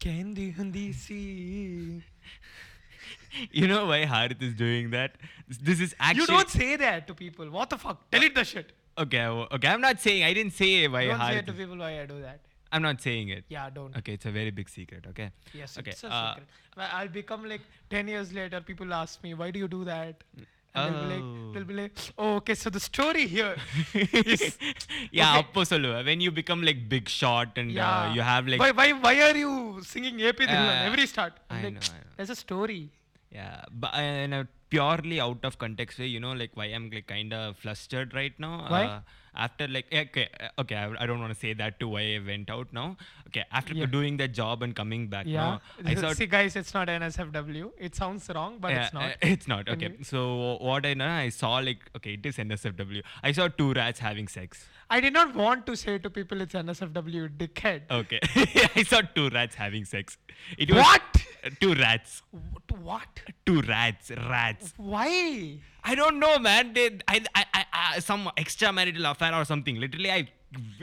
Candy hundi see. You know why Harith is doing that? This, is actually You don't say that to people. What the fuck? Delete the shit. okay. Okay, I'm not saying. I didn't say why I Don't say it to people why I do that. I'm not saying it. Yeah, don't. Okay, it's a very big secret. Okay. Yes, Okay, it's a uh, secret. I'll become like 10 years later, people ask me, why do you do that? And they'll, be like, Oh. they'll be like, oh, okay, so the story here is. yeah, Okay. appo solluva. When you become like big shot and Yeah. uh, you have like why, why, why are you singing AP Dhillon Uh, every start? I'm like, know, I know. There's a story. Yeah, but in a purely out of context you know, like why I'm like kind of flustered right now. Why? After like eh, okay, uh, okay, I, I don't want to say that to why I went out now. Okay, after Yeah. doing that job and coming back Yeah. now, I saw. See, guys, it's not NSFW. It sounds wrong, but yeah, it's not. uh, it's not okay. So what I know, I saw like okay, it is NSFW. I saw two rats having sex. I did not want to say to people it's NSFW, dickhead. Okay, I saw two rats having sex. It was What? two rats. What? what? Two rats. Rats. Why? I don't know, man. They, I, I, I, some extramarital affair or something. Literally, I,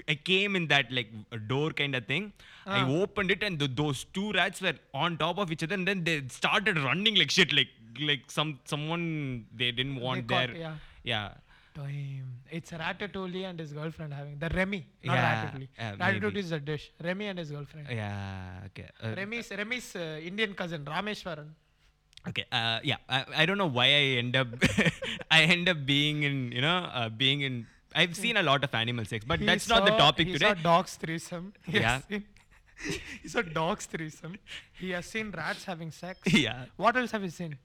I came in that like door kind of thing. I Ah. opened it, and th- those two rats were on top of each other, and then they started running like shit, like like some someone they didn't want caught- their yeah. yeah. Damn. It's Ratatouille and his girlfriend having the Remy, not Yeah, Ratatouille. uh, Ratatouille maybe. is a dish. Remy and his girlfriend. Yeah. Okay. Uh, Remy's Remy's uh, Indian cousin Rameshwaran. Okay. Uh, yeah. I, I don't know why I end up I end up being in you know uh, being in. I've seen a lot of animal sex, but He that's not the saw- topic he today. saw dogs threesome. He Yeah. has seen- he saw dogs threesome. He has seen rats having sex. Yeah. What else have you seen?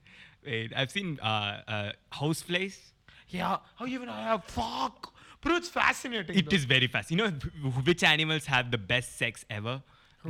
Wait, I've seen uh, uh, houseflies. Yeah. How even I have fuck. Bro, it's fascinating. It though. is very fast. You know which animals have the best sex ever?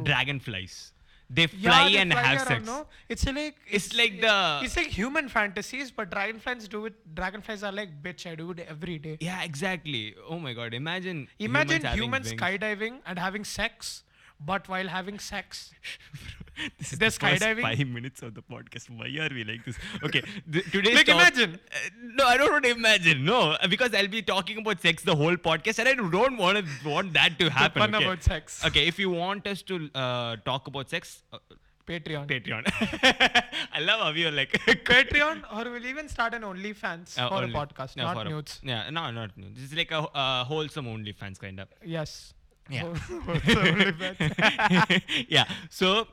Dragonflies. They Yeah, fly they and fly have around, sex. No? It's like It's like the- It's like human fantasies, but dragonflies do it. Dragonflies are like, bitch, I do it every day. Yeah, exactly. Oh my god! Imagine. Imagine humans, humans skydiving and having sex, but while having sex. this is the first skydiving? five minutes of the podcast. Why are we like this? Okay, th- today's Like, top- imagine. Uh, no, I don't want to imagine. No, uh, because I'll be talking about sex the whole podcast, and I don't want to want that to happen. fun okay? about sex. Okay, if you want us to uh, talk about sex, uh, Patreon. Patreon. I love how you're like Patreon, or we'll even start an OnlyFans Uh, for only- a podcast, no, not for a- nudes. yeah, no, not nudes. It's like a uh, wholesome OnlyFans kind of. Yes. Yeah. yeah. So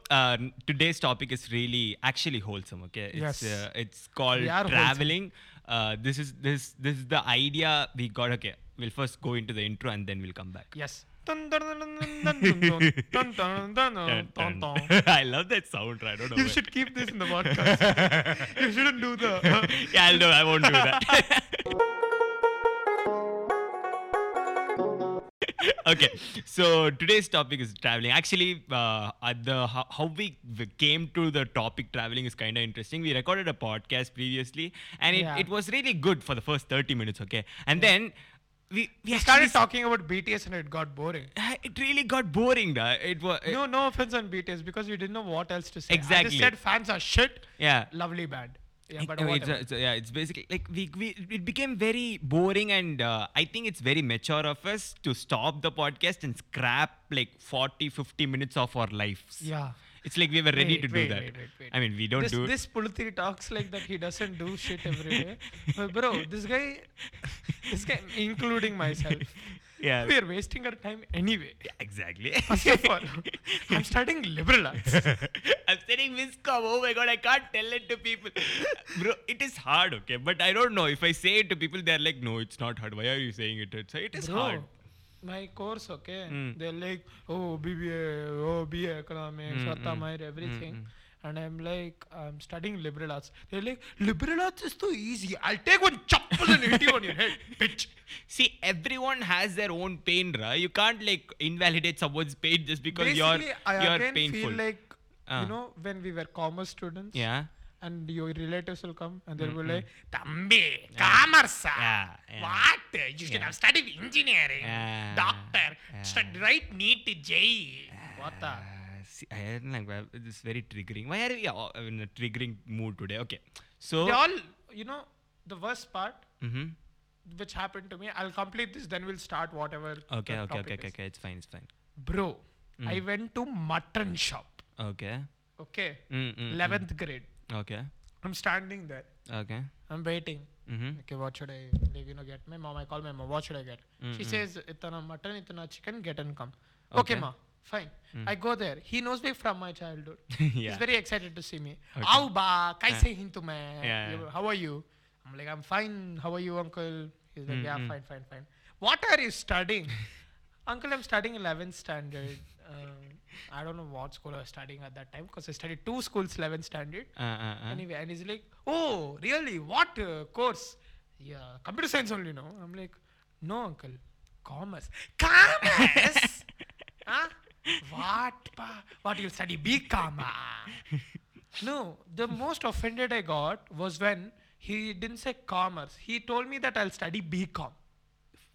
today's topic is really actually wholesome. Okay. It's, yes. Uh, it's called traveling. Uh, this is this this is the idea we got. Okay. We'll first go into the intro and then we'll come back. Yes. I love that sound. I don't know. You should keep this in the podcast. you shouldn't do the. yeah, I'll do. I won't do that. Okay, so today's topic is traveling. Actually, uh, at the how, how we came to the topic traveling is kind of interesting. We recorded a podcast previously, and it, Yeah. it was really good for the first thirty minutes. Okay, and then we we We started talking about BTS and it got boring. uh, It really got boring. Da. It was No, no offense on BTS because we didn't know what else to say. Exactly. I just said fans are shit. yeah. Lovely band. Yeah, but it's, a- it's a- yeah, it's basically like we, we it became very boring, and uh, I think it's very mature of us to stop the podcast and scrap like 40, 50 minutes of our lives. yeah. It's like we were ready Wait, to do wait, that. wait. I mean, we don't this, do This Pulthri talks like that he doesn't do shit every day. But bro, this guy, this guy, including myself, yeah, we are wasting our time anyway. yeah, exactly. First of all, I'm studying liberal arts. I'm studying Viscom. Oh my god, I can't tell it to people. Bro, it is hard, okay? But I don't know. If I say it to people, they're like, no, it's not hard. Why are you saying it? It's, it is Bro, hard. my course, okay, Mm. they're like, oh, BBA, oh, BA economics, Mm, mm, everything. mm. And I'm like, I'm studying liberal arts. They're like, liberal arts is too easy. I'll take one chappal and hit you on your head, bitch. See, everyone has their own pain, ra. You can't like invalidate someone's pain just because Basically, you're I you're again painful. feel like, Ah. you know, when we were commerce students, yeah. and your relatives will come and they'll Mm, be like, Tambi, commerce. ah. Yeah, yeah. What? You should Yeah. have studied engineering, Yeah, doctor, yeah. right NEET JEE. What the? See, I don't like why- this is very triggering. Why are we all in a triggering mood today? Okay, so They all, you know, the worst part, Mhm. which happened to me, I'll complete this, then we'll start whatever. okay, okay, okay, okay, okay. It's fine, it's fine. Bro, I went to mutton shop. Okay. Okay, Mm, mm, mm. 11th grade. Okay. I'm standing there. Okay. I'm waiting. Mm-hmm. Okay, what should I like, you know, get? My mom, I call my mom, what should I get? She says, itana mutton, itana chicken, get and come. Okay, Okay. ma, fine. I go there. He knows me from my childhood. yeah. He's very excited to see me. Okay. How ba? Kaise hintu main? Yeah, yeah. How are you? I'm like, I'm fine. How are you, uncle? He's like, Mm, yeah, mm. fine, fine, fine. What are you studying? uncle, I'm studying 11th standard. Um, I don't know what school I was studying at that time because I studied two schools 11th standard. Uh, uh, uh. Anyway, and he's like, oh, really? What uh, course? Yeah, computer science only, no? I'm like, no, uncle. Commerce. Commerce? huh? What? pa? What, you'll study BCom? ah? no, the most offended I got was when he didn't say commerce. He told me that I'll study BCom.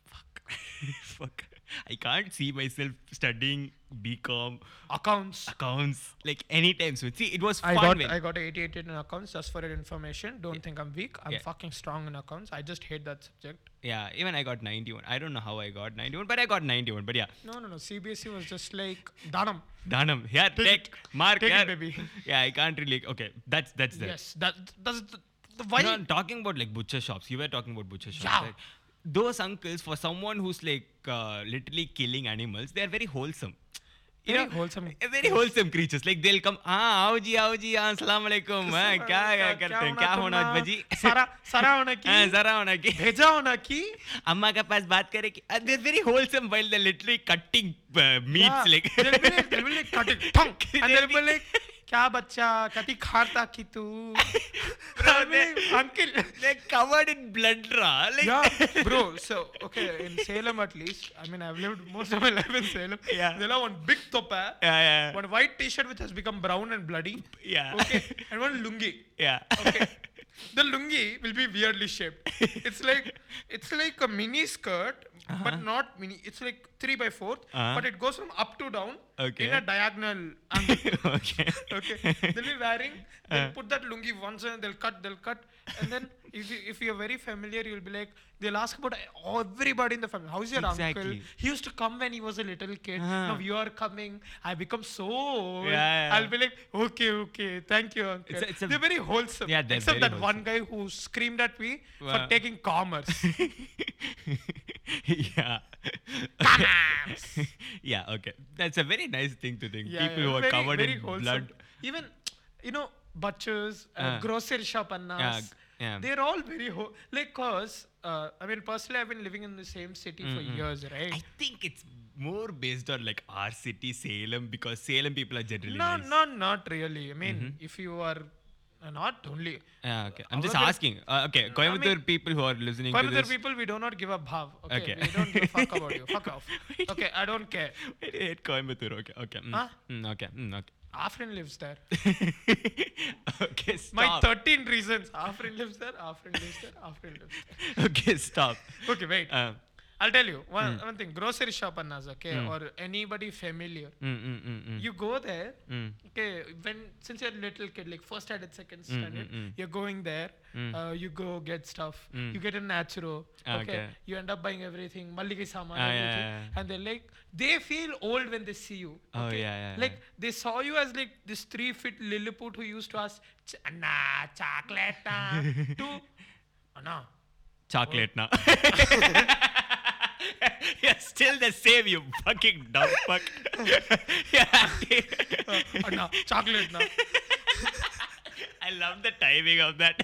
Fuck. Fuck. I can't see myself studying BCom, Accounts. accounts, like anytime soon. See, it was I got when. I got 88 in accounts just for your information. Don't think I'm weak. I'm Yeah. fucking strong in accounts. I just hate that subject. yeah, even I got 91. I don't know how I got 91, but I got 91. But yeah, No, no, no. CBSE E was just like Danam. Dhanam, here, Take take, mark Take it, baby. Yeah, I can't really. Okay, that's that's that. Yes, that that's the, the why. No, I'm talking about like butcher shops. You were talking about butcher shops. Yeah. right? Those uncles, for someone who's like uh, literally killing animals, they are very wholesome. Very wholesome creatures like they हाँ आओ जी आओ जी हाँ, अस्सलाम वालेकुम हाँ क्या क्या करते हैं? क्या होना अब्बा जी सारा सारा होना की? हाँ सारा होना की। भेजा होना की? अम्मा के पास बात करे कि they very wholesome while the literally cutting meats like they will they cutting thunk and they will क्या बच्चा कभी खाता की तू? Uncle. Like covered in blood raw like bro so okay in Salem at least I mean I have lived most of my life in Salem there one big तोपा yeah yeah one white T shirt which has become brown and bloody yeah okay and one lungi yeah okay the lungi will be weirdly shaped it's like it's like a mini skirt but not mini. It's like three by 4 Uh-huh. but it goes from up to down Okay. in a diagonal angle. okay. okay, they'll be wearing. They'll Uh. put that lungi once and they'll cut. They'll cut, and then if you, if you're very familiar, you'll be like they'll ask about everybody in the family. How's your uncle? He used to come when he was a little kid. Uh-huh. Now you are coming. I become so old. Yeah, yeah. I'll be like, okay, okay, thank you, uncle. It's a- it's a- they're very wholesome. Yeah, they're Except very that one guy who screamed at me Wow. for taking commerce. yeah. Commerce. yeah, okay. That's a very nice thing to think. yeah, People who are very, covered very in wholesome. blood. Even, you know, butchers, uh, Uh. grocery shop annas. Yeah, yeah. They're all very ho- like cause uh, I mean personally I've been living in the same city for years, right? I think it's more based on like our city, Salem, because Salem people are generally no, nice. no, not really. I mean, Mm-hmm. if you are uh, not only Yeah, okay. I'm just asking. Uh, okay, Coimbatore people who are listening to Coimbatore this. people, we do not give a bhav. Okay, Okay. we don't give a fuck about you. Fuck off. Okay, I don't care. I hate Coimbatore. Okay, okay. Mm, Huh? mm, okay, mm, okay. Afrin lives there. okay, stop. My stop. 13 reasons. Afrin lives there. Afrin lives there. Afrin lives there. okay, stop. Okay, wait. Uh, I'll tell you one, Hmm. one thing. Grocery shop annas, okay, or anybody familiar. mm, mm, mm, mm. You go there. Okay, when since you're a little kid, like first standard, second standard, you're going there. Uh, you go get stuff. You get a naturo. Ah, Okay. okay. You end up buying everything, saman, Ah, everything, yeah, yeah. and they're like, they feel old when they see you. Oh, okay? yeah, yeah, Like they saw you as like this three feet Lilliput who used to ask, "Ch- Anna, chocolate, na," to Anna. Chocolate now. You're still the same, you fucking dumb fuck. Oh, no, chocolate now. I love the timing of that.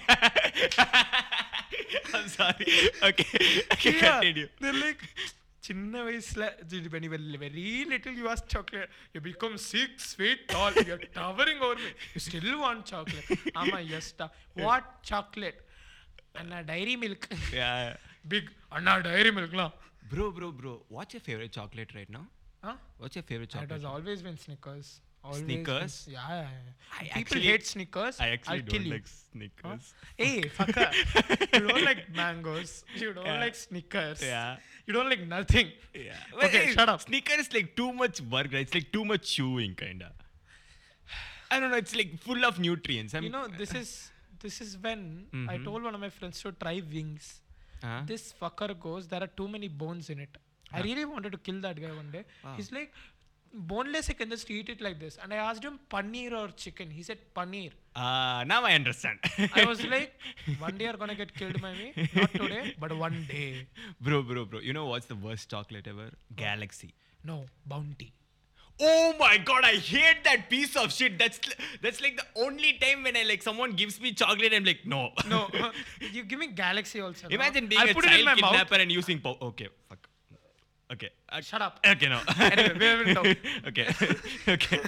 I'm sorry. Okay, okay continue. They're like, chinna vaisla, when you were very little, you asked chocolate. You become six feet tall. You're towering over me. You still want chocolate. Ama, yes, what chocolate? Anna Dairy Milk. Yeah. Big. Big Anna diary மில்க்லாம் Bro, bro, bro. What's your favorite chocolate right now? huh? What's your favorite chocolate? it has always been Snickers always Snickers? been- yeah, yeah, yeah. I people actually- hate Snickers I actually I'll don't like Snickers. hey fucker you don't like mangoes you don't Yeah. like Snickers Yeah. you don't like nothing Yeah. Okay, shut up. Snickers is like too much work, right? It's like too much chewing, kinda. I don't know. It's like full of nutrients. I'm, you know this is this is when I Mhm. told one of my friends to try wings. Huh? This fucker goes, there are too many bones in it. I really wanted to kill that guy one day. Wow. He's like, boneless, I can just eat it like this. And I asked him paneer or chicken. He said paneer. Uh, now I understand. I was like, one day you're gonna get killed by me. Not today, but one day. bro, bro, bro. You know what's the worst chocolate ever? Galaxy. No, bounty. Oh my god, I hate that piece of shit. That's that's like the only time when I like someone gives me chocolate, I'm like, no. No, you give me galaxy also. no? Imagine being I'll a put it in child my mouth. kidnapper and using po- okay, fuck. Okay. Uh, Shut up. Okay, no. Anyway, we will talk. okay. okay.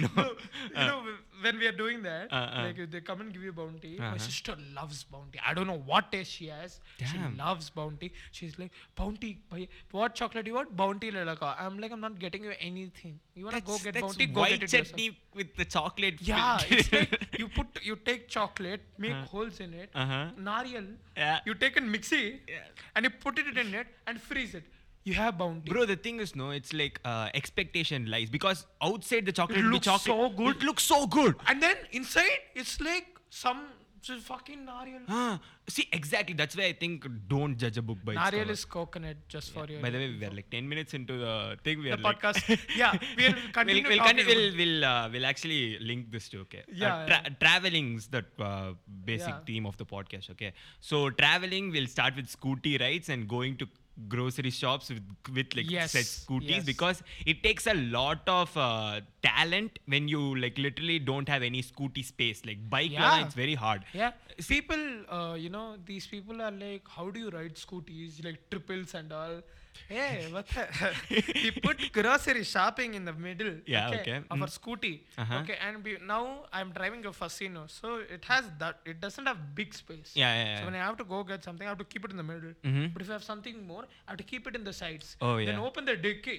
no. No, you know, when we are doing that, Uh, uh. like if they come and give you bounty. My Uh-huh. sister loves bounty. I don't know what taste she has. She Damn. loves bounty. She's like, bounty, bhai, what chocolate you want? Bounty lalaka. I'm like, I'm not getting you anything. You wanna go get that's bounty? Go white get it yourself. chutney with the chocolate. Yeah, it's like you put you take chocolate, make Uh-huh. holes in it, Uh-huh. nariyal, Yeah. you take a mixie Yeah. and you put it in it and freeze it. You have bounty. Bro, the thing is, no, it's like uh, expectation lies because outside the chocolate, It looks chocolate. so good. It looks so good. And then inside it's like some just fucking nariyal. Ah, see, exactly. That's why I think don't judge a book by its cover. is coconut, just for your. By the way, we are like 10 minutes into the thing. We the are like, podcast. yeah, we'll continue. we'll, we'll, we'll, we'll, uh, we'll actually link this to okay. Yeah, uh, tra- traveling's the uh, basic Yeah. theme of the podcast. Okay, so traveling we'll start with scooty rides and going to grocery shops with with like Yes, such scooties yes. because it takes a lot of uh, talent when you like literally don't have any scooty space like bike Yeah. lana, it's very hard Yeah, people, uh, you know, these people are like, how do you ride scooties, like triples and all? Hey, what the? we put grocery shopping in the middle. Yeah, okay, Of our mm. scooty. Uh-huh. Okay, and we, now I'm driving a Fascino, so it has that. It doesn't have big space. yeah yeah, yeah. So when I have to go get something, I have to keep it in the middle. Mhm. But if I have something more, I have to keep it in the sides. Oh, yeah. Then open the dicky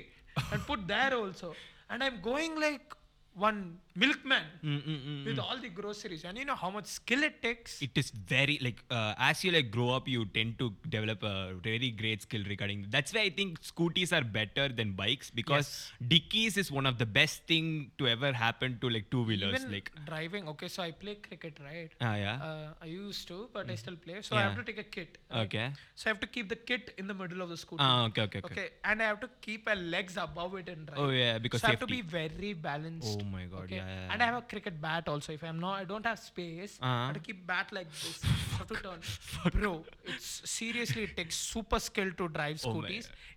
and put there also. And I'm going like one milkman Mm, mm, mm, with mm. all the groceries. And you know how much skill it takes? it is very like uh, as you like grow up you tend to develop a very great skill regarding that's why i think scooties are better than bikes because yes. dickies is one of the best thing to ever happen to like two wheelers like driving. Okay, so I play cricket, right? ah yeah Uh, I used to, but I still play. So I have to take a kit. right? okay So I have to keep the kit in the middle of the scooter. ah okay okay okay, Okay, and I have to keep my legs above it and drive. oh yeah because so I have to be very balanced. oh my god okay? yeah, yeah, And I have a cricket bat also. If I'm not, I don't have space. I Uh-huh. have to keep bat like this. Have to turn. Bro, it's seriously it takes super skill to drive Oh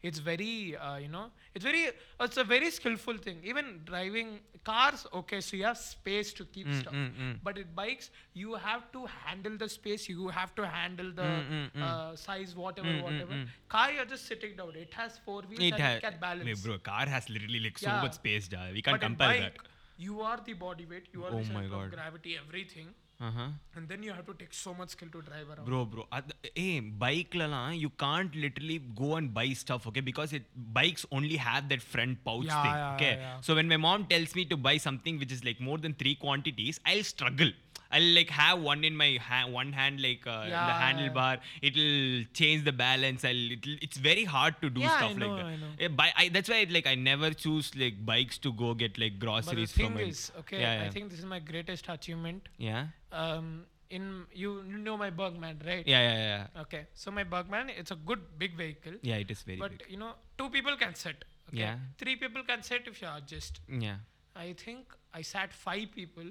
it's very, uh, you know, it's very, it's a very skillful thing. Even driving cars, okay, so you have space to keep Mm, stuff. mm, mm. But in bikes, you have to handle the space. You have to handle the Mm, mm, mm. Uh, size, whatever, whatever. Car, you're just sitting down. It has four wheels it and has it can balance. Wait, bro car has literally like so much space da. we can't but compare bike, you are the body weight, you are Oh the center of gravity, everything. uh-huh And then you have to take so much skill to drive around. bro bro ad- hey bike lala you can't literally go and buy stuff okay because it bikes only have that front pouch Yeah, thing yeah, okay yeah. so when my mom tells me to buy something which is like more than three quantities i'll struggle I'll like have one in my ha- one hand like uh, Yeah, the handlebar. It'll change the balance. I'll it'll, it's very hard to do Yeah, I stuff know, like that. I know. Yeah, bi- I, that's why like I never choose like bikes to go get like but the groceries thing from. is, okay, yeah, I think this is my greatest achievement. yeah, Um, in you know my Burgman, right? yeah, yeah, yeah. Okay, so my Burgman, it's a good big vehicle. Yeah, it is very but big. you know, two people can sit. Okay? Yeah. Three people can sit if you adjust. Yeah. I think I sat five people.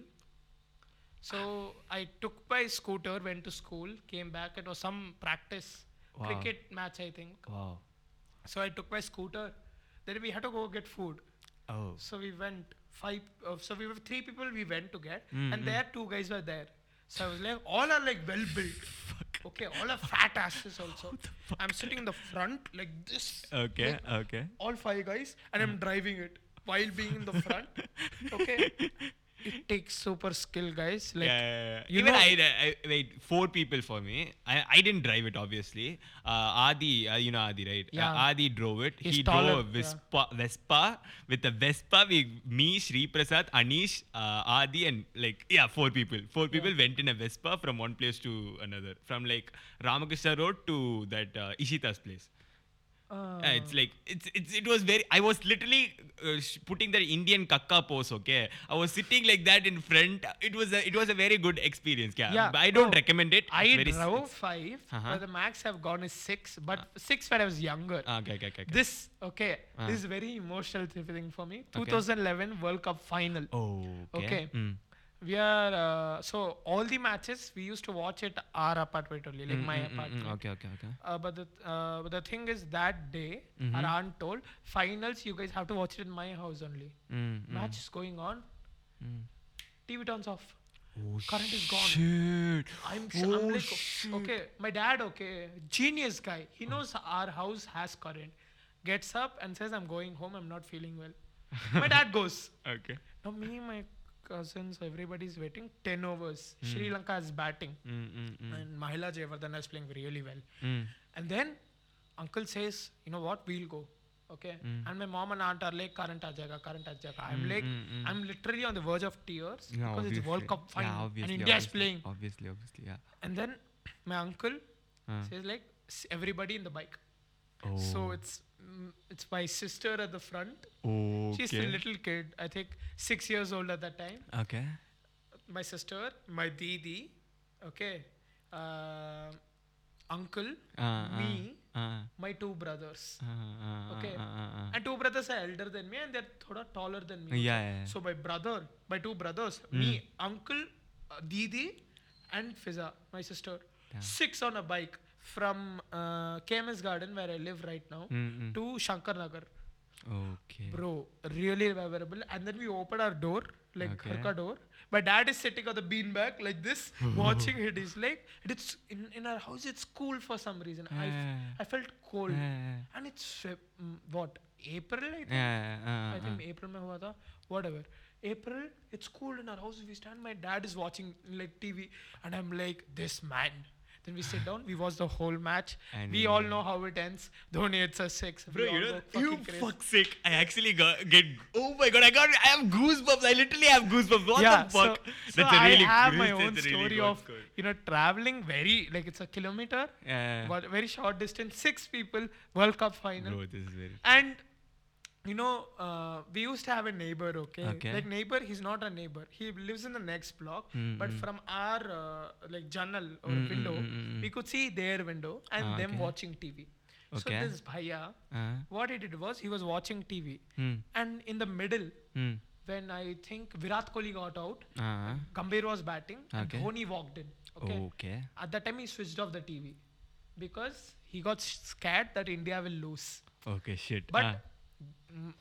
So I took my scooter, went to school, came back. It was some practice Wow. cricket match, I think. Wow. So I took my scooter. Then we had to go get food. Oh. So we went five. Uh, so we were three people. We went to get, Mm, and there two guys were there. So I was like, all are like well built. Okay, all are fat asses also. I'm sitting in the front like this. Okay. like, Okay. all five guys, and I'm driving it while being in the front. Okay, it takes super skill, guys. Like, yeah, yeah, yeah. you Even know- I, I wait four people for me. I, I didn't drive it obviously. Uh, Adi, uh, you know Adi, right? Uh, Yeah. Adi drove it. He's he taller, drove a Vespa, Vespa with the Vespa. with me, Sri Prasad, Anish, uh, Adi, and like yeah, four people. Four people went in a Vespa from one place to another, from like Ramakrishna Road to that uh, Ishita's place. Uh, it's like it's it's it was very. I was literally uh, putting the Indian kakka pose. Okay, I was sitting like that in front. It was a it was a very good experience. Yeah, Yeah, but I don't bro, recommend it. I very drove five, Uh-huh. but the max I've gone is six. But six when I was younger. Ah, okay, okay, okay. okay. This okay. Ah. This is very emotional thing for me. 2011 World Cup final. oh, okay. Okay. Mm. We are uh, so all the matches we used to watch at our apartment only, like Mm, my mm, mm, apartment. mm. Okay, okay, okay. Uh, but the uh, but the thing is that day, Mm-hmm. our aunt told finals you guys have to watch it in my house only. Mm, mm, Match is going on. mm. TV turns off. Oh, Current is gone. Shit. I'm, sh- I'm Oh, like, shit. okay, my dad, okay, genius guy. He knows our house has current. Gets up and says, I'm going home. I'm not feeling well. my dad goes. Okay. Now, me, my cousins, everybody's waiting. 10 overs. Sri Lanka is batting. Mm, mm, mm, And Mahela Jayawardene is playing really well. mm. And then uncle says, you know what, we'll go. Okay. And my mom and aunt are like, current aa current aa. I'm like, mm, mm. I'm literally on the verge of tears Yeah, because it's World. Cup final Yeah, and India is playing. Obviously, obviously, yeah. And then my uncle Uh. says like, everybody in the bike. Oh. So it's mm, it's my sister at the front. okay. She's a little kid, I think six years old at that time. Okay. My sister, my didi, okay, uh, uncle, Uh, uh, me, uh, my two brothers. uh, uh, Okay. And two brothers are elder than me and they're thoda taller than me. Yeah, yeah, yeah. So my brother, my two brothers, me, uncle, uh, Didi, and Fiza, my sister, six on a bike from uh, KMS Garden, where I live right now, mm-hmm. to Shankar Nagar. Okay. Bro, really memorable. And then we open our door, like okay. Harka door. My dad is sitting on the beanbag like this, oh. watching it. He's like, it's in, in our house, it's cool for some reason. Yeah. I, f- I felt cold. Yeah. And it's uh, mm, what? April, I think. Yeah, uh, I think uh. April, mein hua tha. whatever. April, it's cold in our house. We stand, my dad is watching like TV, and I'm like, this man then we sit down we watch the whole match And we all know how it ends Dhoni hits a six Bro, we you know, you crazy. fuck's sake. I actually got get. Oh my god, I got. I have goosebumps. I literally have goosebumps. What yeah, the fuck? so, so That's a really. I have my own really story good of score. you know traveling very like it's a kilometer Yeah. but very short distance six people World Cup final Bro, this is very. And you know, uh, we used to have a neighbor, okay? Okay. Like neighbor, he's not a neighbor. He lives in the next block. But from our uh, like journal or window, we could see their window and Ah, them okay. watching TV. Okay. So this bhaiya, Uh, what he did was he was watching TV, hmm. and in the middle, Hmm. when I think Virat Kohli got out, Uh, Gambhir was batting, and. Dhoni walked in. Okay. okay. At that time, he switched off the TV because he got scared that India will lose. Okay, shit. But Ah.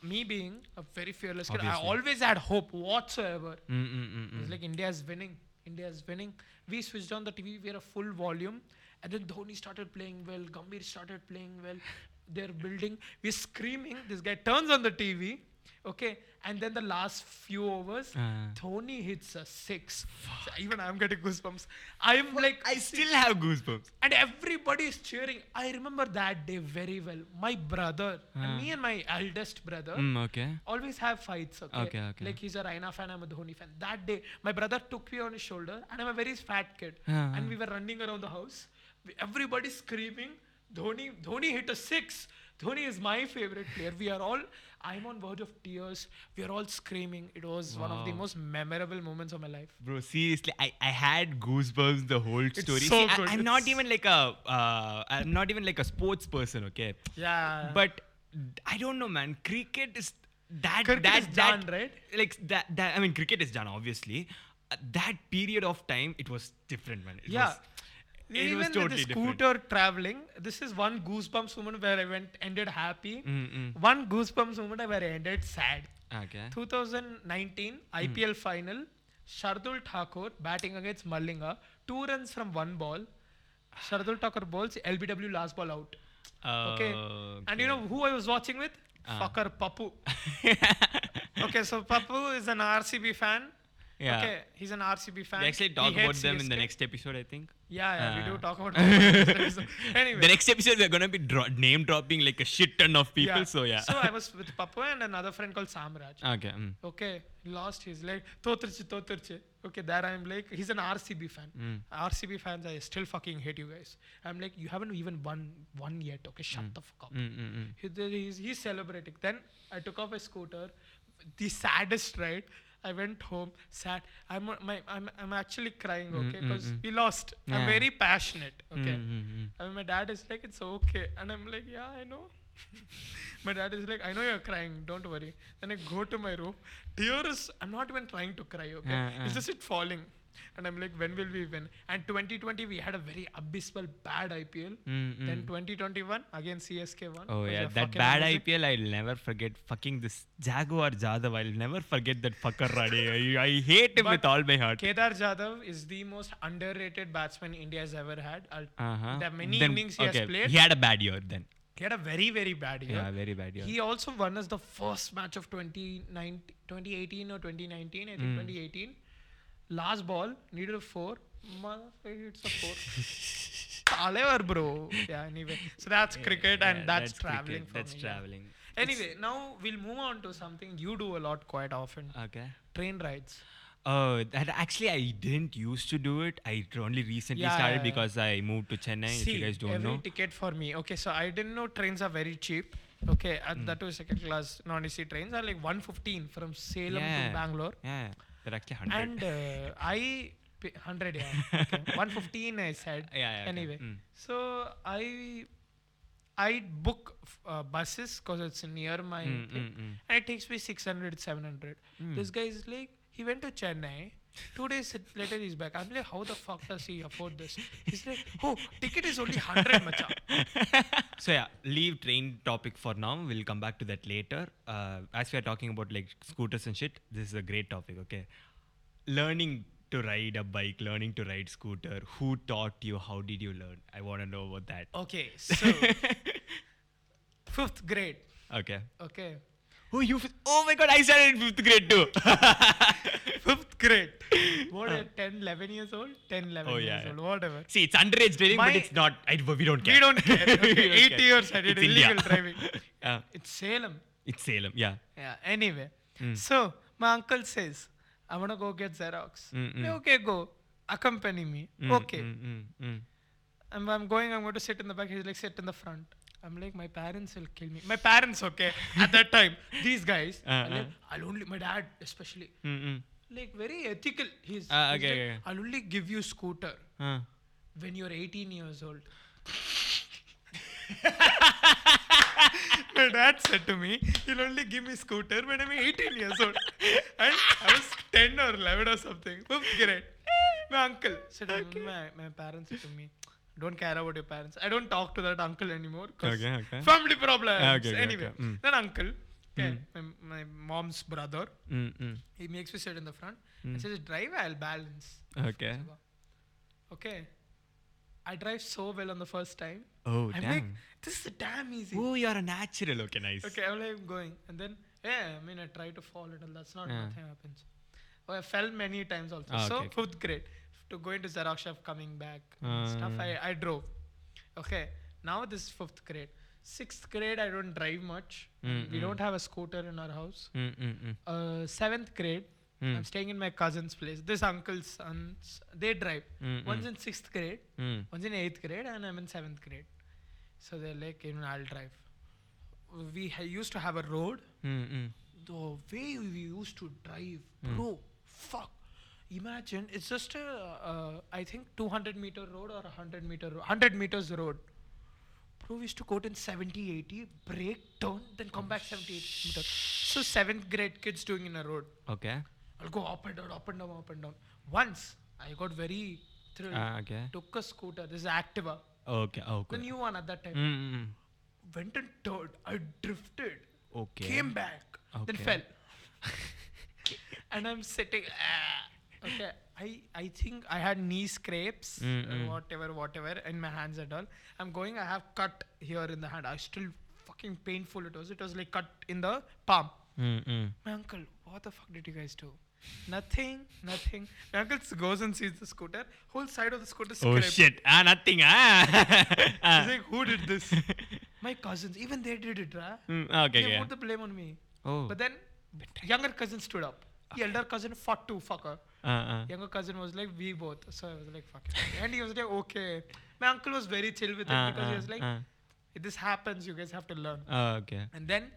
Me being a very fearless kid, I always had hope whatsoever. Mm, mm, mm, It was like India is winning. India is winning. We switched on the TV. We had a full volume, and then Dhoni started playing well. Gambhir started playing well. They're building. We're screaming. This guy turns on the TV. Okay, and then the last few overs, Ah. Dhoni hits a six. So even I'm getting goosebumps. I'm like, I still have goosebumps. and everybody is cheering. I remember that day very well. My brother and me and my eldest brother Mm, okay. always have fights. Okay? Okay, okay. Like he's a Raina fan, I'm a Dhoni fan. That day, my brother took me on his shoulder, and I'm a very fat kid, Ah, and we were running around the house. Everybody screaming. Dhoni, Dhoni hit a six. Dhoni is my favorite player. We are all. I'm on verge of tears. We are all screaming. It was one of the most memorable moments of my life. Bro, seriously, I, I had goosebumps the whole story. so See, I, good, I'm not even like a uh, I'm not even like a sports person, okay? Yeah. But I don't know, man. Cricket is that Cricket that is that, done, right? Like that that I mean, cricket is done, obviously. Uh, that period of time, it was different, man. It yeah. Even with totally the different. scooter traveling, this is one goosebumps moment where I went ended happy. Mm, mm. One goosebumps moment where I ended sad. Okay. 2019 IPL final. Shardul Thakur batting against Malinga. Two runs from one ball. Shardul Thakur bowls LBW last ball out. Okay. And you know who I was watching with? Ah. Fucker Papu. okay, so Papu is an RCB fan. Yeah. Okay, he's an RCB fan. We actually talk about them in the next episode, I think. Yeah, yeah, we do talk about anyway. The next episode we're gonna be dro- name dropping like a shit ton of people. So yeah. So I was with Papu and another friend called Samraj. okay. mm. Okay, lost. his leg. Totirchi, Totirchi. Okay, there I'm like he's an RCB fan. Mm. RCB fans, I still fucking hate you guys. I'm like you haven't even won one yet. Okay, shut the fuck up. Mm, mm, mm. He- He's, he's celebrating. Then I took off a scooter. The saddest ride. I went home sad. I'm my I'm I'm actually crying. Mm, Okay, mm, because mm. we lost. I'm very passionate. Okay. Mm, mm, mm. And my dad is like, it's okay. And I'm like, yeah, I know. my dad is like, I know you're crying. Don't worry. Then I go to my room. Tears, I'm not even trying to cry, okay? Uh, It's uh. just it falling. And I'm like, when will we win? And 2020, we had a very abysmal, bad IPL. Mm, Then mm. 2021, again CSK won. Oh yeah, that bad amazing. IPL I'll never forget. Fucking this Jaguar Jadhav, I'll never forget that fucker Rade. I, I hate him with all my heart. Kedar Jadhav is the most underrated batsman India has ever had. Uh-huh. The many Then- innings he okay, has played. He had a bad year then. He had a very, very bad year. Yeah, very bad year. He also won us the first match of 2019, 2018 or 2019. I think Mm. 2018. Last ball, needed a four. Motherfucker hits a four. Clever, bro. Yeah, anyway. So that's cricket and Yeah, that's, traveling cricket, for That's me. traveling. Anyway, now we'll move on to something you do a lot quite often. Okay. Train rides. Oh, that actually I didn't used to do it. I only recently Yeah, started yeah, yeah. because I moved to Chennai. if See, you guys don't every know. ticket for me. Okay, so I didn't know trains are very cheap. Okay, Hmm. that was second class non-AC trains are like 115 from Salem to Bangalore. Yeah, they're actually hundred. And uh, I pay 100, yeah. Okay. 115 I said. yeah, yeah. okay. Anyway, Mm. so I I book uh, buses because it's near my Mm, mm, mm. and it takes me 600, 700. Mm. This guy is like, he went to Chennai. Two days later, he's back. I'm like, how the fuck does he afford this? He's like, oh, ticket is only 100, macha. so yeah, leave train topic for now. We'll come back to that later. Uh, as we are talking about like scooters and shit, this is a great topic. Okay, learning to ride a bike, learning to ride scooter. Who taught you? How did you learn? I want to know about that. Okay, so fifth grade. Okay. Okay, Oh, you. f- Oh my god, I started in fifth grade too. fifth grade. What, uh, 10, 11 years old? 10, 11 Oh, yeah, years yeah. old, whatever. See, it's underage driving, but it's not. I, we don't care. We don't care. Okay, We don't eight care. years I did It's illegal India. driving. Yeah, It's Salem. it's Salem. Yeah. Yeah. Anyway, Mm. so my uncle says, "I wanna go get Xerox." Mm, Yeah, mm. Okay, go. Accompany me. Mm, okay. mm, mm, mm. And I'm going. I'm going to sit in the back. He's like, sit in the front. I'm like, my parents will kill me. My parents, okay. At that time, these guys, Uh, I'm like, uh. I'll only. My dad, especially, Mm, mm. Like very ethical. He's, Ah, he's okay, like, okay. I'll only give you scooter Uh. when you're 18 years old. My dad said to me, he'll only give me scooter when I'm 18 years old. And I was 10 or 11 or something. Fifth grade. My uncle said, my, my parents said to me, don't care about your parents. I don't talk to that uncle anymore. 'cause Okay, okay. Family problems. Okay, okay, anyway, okay. Mm. that uncle, okay, my, my mom's brother, Mm, mm. he makes me sit in the front Mm. and says, drive, I'll balance. Okay. Okay. I drive so well on the first time. Oh, I'm damn. like, this is damn easy. oh, you're a natural. Okay, nice. Okay, I'm like going. And then, yeah, I mean, I try to fall and. That's not, Yeah. nothing happens. Oh, I fell many times also. Ah, so, okay, okay. fifth grade, to go into Xerox shop, coming back stuff, Ah. I, I drove. Okay, now this is fifth grade. Sixth grade, I don't drive much. Mm, We mm. don't have a scooter in our house. Mm, mm, mm. Uh, seventh grade, Mm. I'm staying in my cousin's place. This uncle's sons, they drive. Mm, One's mm. in sixth grade, Mm. one's in eighth grade, and I'm in seventh grade. So they're like, you know, I'll drive. We ha- used to have a road. Mm, mm. The way we used to drive, Hmm. bro, fuck. Imagine it's just a, uh, I think 200 meter road or 100 meter, ro- 100 meters road. We used to go in 70, 80, break, turn, then come back 70, 80. So seventh grade kids doing in a road. Okay. I'll go up and down, up and down, up and down. Once I got very thrilled. Ah, okay. Took a scooter. This is Activa. Okay. Okay. The new one at that time. Mm, mm, mm. Went and turned. I drifted. Okay. Came back. Okay. Then fell. and I'm sitting. ah. okay. I, I think I had knee scrapes, Mm, uh, mm. whatever, whatever, in my hands and all. I'm going. I have cut here in the hand. I still fucking painful it was. It was like cut in the palm. Mm, mm. My uncle, what the fuck did you guys do? Nothing, nothing. My uncle goes and sees the scooter. Whole side of the scooter Oh scraped. shit. Ah, nothing. Ah. Ah. He's like, who did this? My cousins. Even they did it, right? Mm, okay. They okay. put the blame on me. Oh. But then, younger cousin stood up. The elder cousin fought too, fucker. Uh, uh. Younger cousin was like, we both. So I was like, fuck it. And he was like, okay. My uncle was very chill with it Uh, because he was like, uh. if this happens, you guys have to learn. Oh, okay. And then,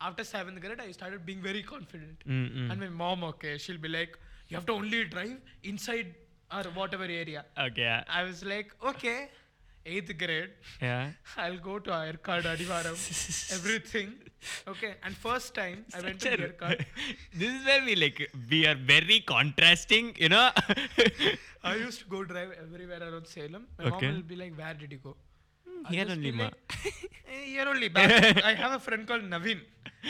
after seventh grade, I started being very confident. Mm, mm. And my mom, okay, she'll be like, you have to only drive inside or whatever area. Okay. I was like, okay, eighth grade, yeah. I'll go to Yercaud, Adivaram, everything. Okay, and first time I went to a- Yercaud, this is where we like we are very contrasting, you know. I used to go drive everywhere around Salem. My Okay. mom will be like, where did you go? Here just only, ma. like, "Eh, here only. Back. I have a friend called Naveen.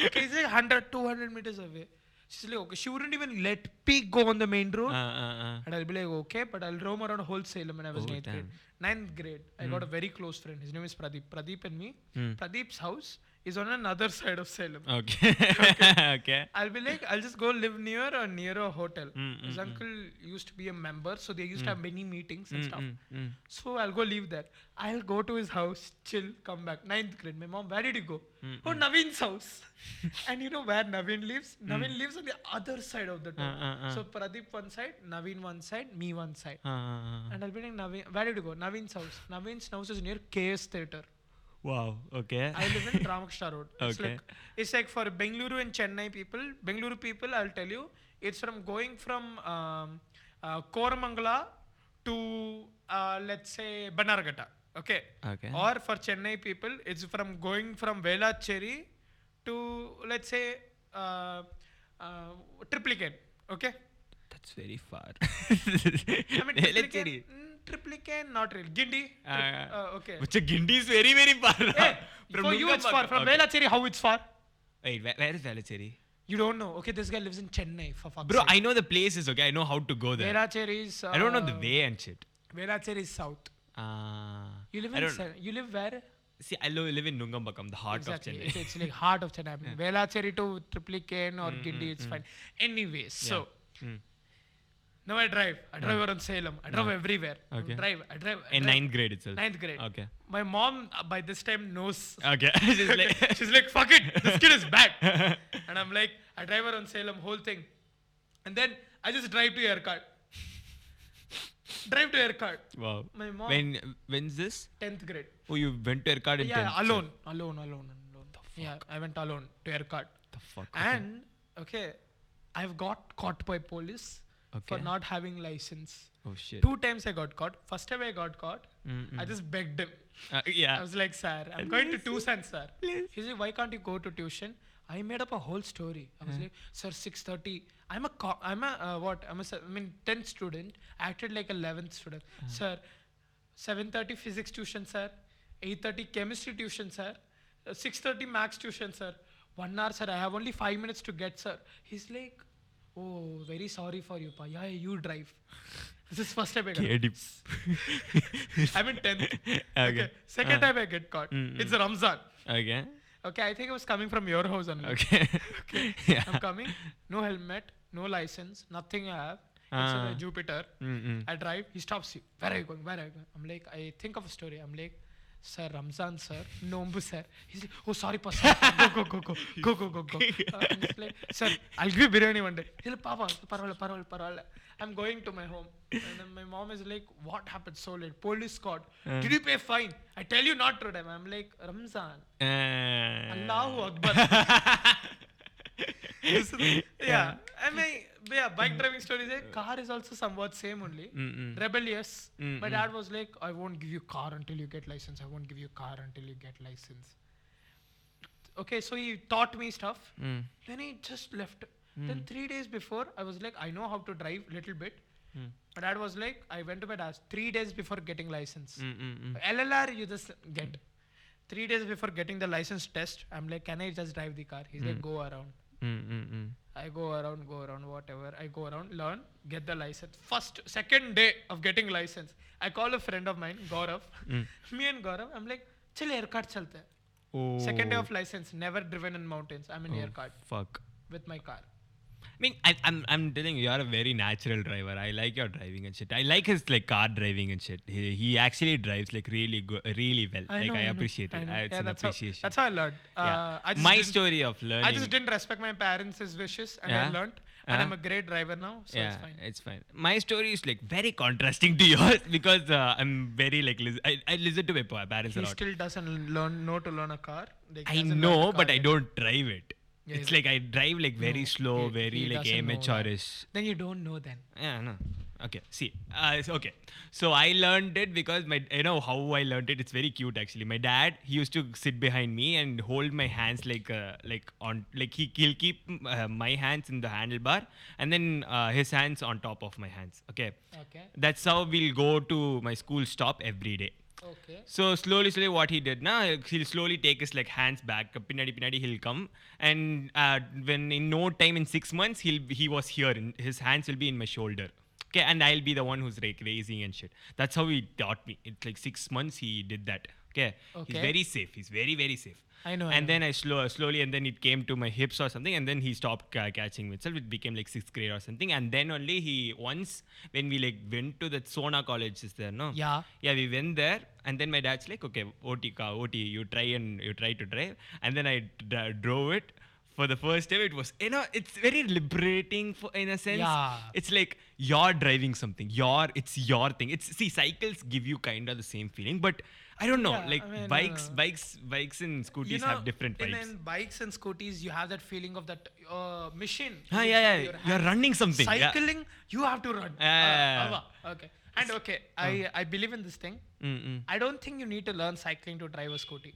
Okay, he's like 100, 200 meters away. She's like, okay, she wouldn't even let me go on the main road. Uh, uh, uh. And I'll be like, okay, but I'll roam around whole Salem when I was Oh, in eighth grade. damn. Ninth grade, I got a very close friend. His name is Pradeep. Pradeep and me. Hmm. Pradeep's house is on another side of Salem. Okay. okay. I'll be like, I'll just go live near or near a hotel. Mm, His mm, uncle used to be a member, so they used to have many meetings and Mm, stuff. mm, mm. So I'll go live there. I'll go to his house, chill, come back. Ninth grade. My mom, where did you go? Mm, Oh, Naveen's house. and you know where Naveen lives? Naveen lives on the other side of the town. Mm. Uh, uh, uh. So Pradeep one side, Naveen one side, me one side. Uh, uh, uh. And I'll be like, Naveen, where did you go? Naveen's house. Naveen's house is near KS Theatre. Wow. Okay. I live in Ramakrishna Road. It's Okay. like it's like for Bengaluru and Chennai people. Bengaluru people, I'll tell you, it's from going from um, uh, Koramangala to uh, let's say Bannerghatta. Okay. Okay. Or for Chennai people, it's from going from Velachery to let's say uh, uh, Triplicane. Okay. That's very far. I mean Let's Triplicane, see. Mm, Triplicane, not real. Guindy. Uh, uh, okay. Which Guindy is very very far. Hey, From for you it's far. From okay. Velachery, how it's far? Wait, where, where is Velachery? You don't know. Okay, this guy lives in Chennai for fuck's Bro, sake. I know the places. Okay, I know how to go there. Velachery is. Uh, I don't know the way and shit. Velachery is south. Ah. You live in. Ce- you live where? see. I live in Nungambakkam, the heart exactly. of Chennai. It's, it's like heart of Chennai. I mean, Velachery to Triplicane or Guindy, it's fine. Anyways, so Mm. Now I drive. I drive around Salem. I drive everywhere. I Okay. drive. I drive. I In drive. ninth grade itself. Ninth grade. Okay. My mom uh, by this time knows. Okay. She's like, She's like, fuck it, this kid is bad. and I'm like, I drive around Salem, whole thing. And then I just drive to Yercaud. drive to Yercaud. wow. My mom, When when's this? 10th grade. Oh, you went to Yercaud in Yeah, 10th? alone, alone, alone, alone. Yeah, I went alone to Yercaud. The fuck? okay. And, okay, I've got caught by police for not having license. Oh shit. Two times I got caught. First time I got caught, Mm, I just begged him. Uh, I was like, sir, I'm going to tuition, sir. Please. He said, why can't you go to tuition? I made up a whole story. I was like, sir, 6.30. I'm a, co- I'm a, uh, what? I'm a, I mean, 10th student. I acted like 11th student. Sir, 7.30 physics tuition, sir. 8.30 chemistry tuition, sir. Uh, 6.30 maths tuition, sir. One hour, sir. I have only five minutes to get, sir. He's like, oh, very sorry for you, pa. Yeah, you drive. This is first time I got. I'm in 10th. Okay. Okay. Second Uh. time I get caught. Mm, It's Ramzan. Okay. Okay, I think it was coming from your house only. Okay. yeah. I'm coming, no helmet, no license, nothing I have. It's Ah. a Jupiter. Mm-mm. I drive, he stops you. Where are you going? Where are you going? I'm like, I think of a story. I'm like, Sir, Ramzan, sir, Nombu, sir. He's like, oh, sorry, pa, sir. Go, go, go, go, go, go, go, go. Uh, I'm just like, sir, I'll give you biryani one day. He's like, Papa, parole, parole, parole. I'm going to my home. And then my mom is like, what happened so late? Police caught. Uh. Did you pay yeah. I mean, yeah, bike driving stories. eh, Car is also somewhat same only. Mm-mm. Rebellious. My Mm-mm. dad was like, I won't give you car until you get license. I won't give you car until you get license. Okay, so he taught me stuff. Mm. Then he just left. Then three days before, I was like, I know how to drive little bit. Mm. My dad was like, I went to my dad three days before getting license. Mm-mm-mm. LLR you just get. Three days before getting the license test, I'm like, can I just drive the car? He's like, go around. Mm-mm-mm. I go around, go around, whatever. I go around, learn, get the license. First, second day of getting license, I call a friend of mine, Gaurav. Mm. Me and Gaurav, I'm like, chal Yercaud chalte. Oh. Second day of license, never driven in mountains. I'm in oh, Yercaud Fuck. with my car. I mean, I, I'm I'm telling you, you're a very natural driver. I like your driving and shit. I like his like car driving and shit. He, he actually drives like really good, really well. like know, I know, appreciate I it. I, it's yeah, an that's How, that's how I learned. Uh, yeah. I My story of learning. I just didn't respect my parents' wishes, and I learned. And Uh-huh. I'm a great driver now, so yeah, it's fine. it's fine. My story is like very contrasting to yours because uh, I'm very like lis- I, I listen to my parents He a lot. He still doesn't learn know to learn a car. Like, I know, car but I don't drive it. Yeah, it's like I drive like very No, slow, he- very he like doesn't know that. amateurish. Then you don't know then. Yeah, no. Okay, see, uh, okay. So I learned it because my, you know how I learned it. It's very cute actually. My dad, he used to sit behind me and hold my hands like, uh, like on, like he, he'll keep uh, my hands in the handlebar and then uh, his hands on top of my hands. Okay, Okay. that's how we'll go to my school stop every day. Okay. So slowly, slowly, what he did now, he'll slowly take his like hands back. Pinadi, pinadi, he'll come, and uh, when in no time, in six months, he'll he was here, and his hands will be in my shoulder. Okay, and I'll be the one who's like raising and shit. That's how he taught me. It's like six months he did that. Okay, he's very safe. He's very very safe. I know. I and know. then I slow, slowly, and then it came to my hips or something, and then he stopped ca- catching himself. It became like sixth grade or something, and then only he once when we like went to that Sona college is there, no? Yeah. Yeah, we went there, and then my dad's like, okay, OT car, OT, you try and you try to drive, and then I d- drove it. For the first time, it was you know it's very liberating for in a sense. Yeah. It's like you're driving something. Your it's your thing. It's see cycles give you kind of the same feeling, but I don't know. Yeah, like I mean, bikes, uh, bikes, bikes and scooties you know, have different vibes. in bikes and scooties, you have that feeling of that uh, machine. Ah, yeah, yeah. You're running something. yeah. Cycling, you have to run. Yeah, yeah, Uh, yeah. ava, okay. And okay, I, I believe in this thing. Mm-mm. I don't think you need to learn cycling to drive a scooter.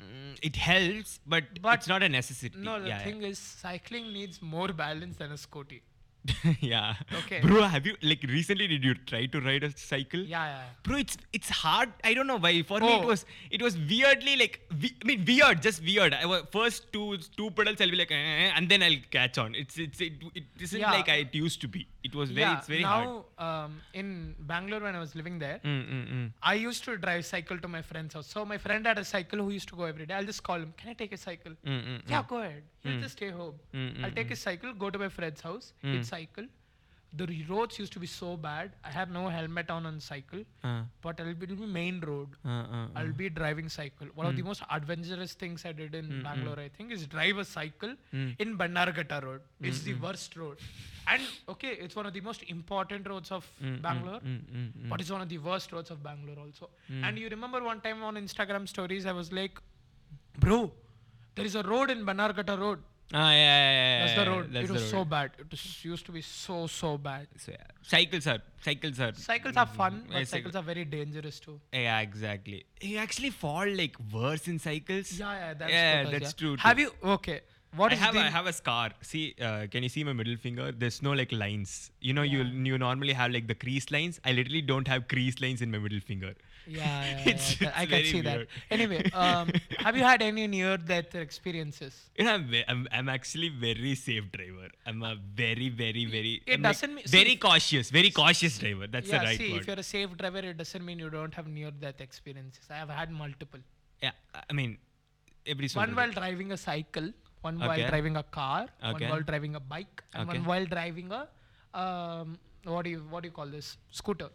Mm, it helps, but, But- it's not a necessity. No, the yeah, thing is, cycling needs more balance than a scooty. yeah. Okay. Bro, have you like recently did you try to ride a cycle? Yeah, yeah. yeah. Bro, it's it's hard. I don't know why. For me, it Oh. was it was weirdly like we, I mean weird, just weird. I was first two two pedals, I'll be like, eh, and then I'll catch on. It's it's it, it isn't Yeah. like I, it used to be. It was very yeah, it's very now, hard. um, in Bangalore when I was living there, Mm, mm, mm. I used to drive cycle to my friend's house. So my friend had a cycle who used to go every day. I'll just call him, can I take a cycle? Mm, mm, Yeah, go ahead. He'll Mm. just stay home. Mm, I'll mm, take his cycle, go to my friend's house, he'd cycle. The roads used to be so bad. I have no helmet on on cycle, Uh, but it'll be, it'll be main road. uh, uh, I'll be driving cycle. One of the most adventurous things I did in Bangalore, I think, is drive a cycle in Bannerghatta Road. It's the worst road. And okay, it's one of the most important roads of Bangalore, mm, mm, mm. but it's one of the worst roads of Bangalore also. And you remember one time on Instagram stories, I was like, bro, there is a road in Bannerghatta Road. Ah, yeah, yeah, yeah, That's the road. That's it was road. so bad. It was, used to be so, so bad. So, yeah. Cycles are cycles are Cycles are fun, Yeah, but cycle- cycles are very dangerous too. Yeah, exactly. You actually fall like worse in cycles. Yeah, yeah, that's yeah, that's true. Have too. you okay? What I is have the I have a scar. See, uh, can you see my middle finger? There's no like lines. You know, you you normally have like the crease lines. I literally don't have crease lines in my middle finger. Yeah, yeah, yeah, It's- I can see that. Anyway, um, have you had any near-death experiences? You know, I'm, I'm, I'm actually very safe driver. I'm a very, very, very. It I'm, doesn't mean- very if- cautious, very cautious driver. That's yeah, the right see, word. if you're a safe driver, it doesn't mean you don't have near-death experiences. I have had multiple. Yeah, I mean, every single one while driving a cycle, one while driving a car, Okay. one while driving a bike, and Okay. one while driving a um, what do you what do you call this scooter?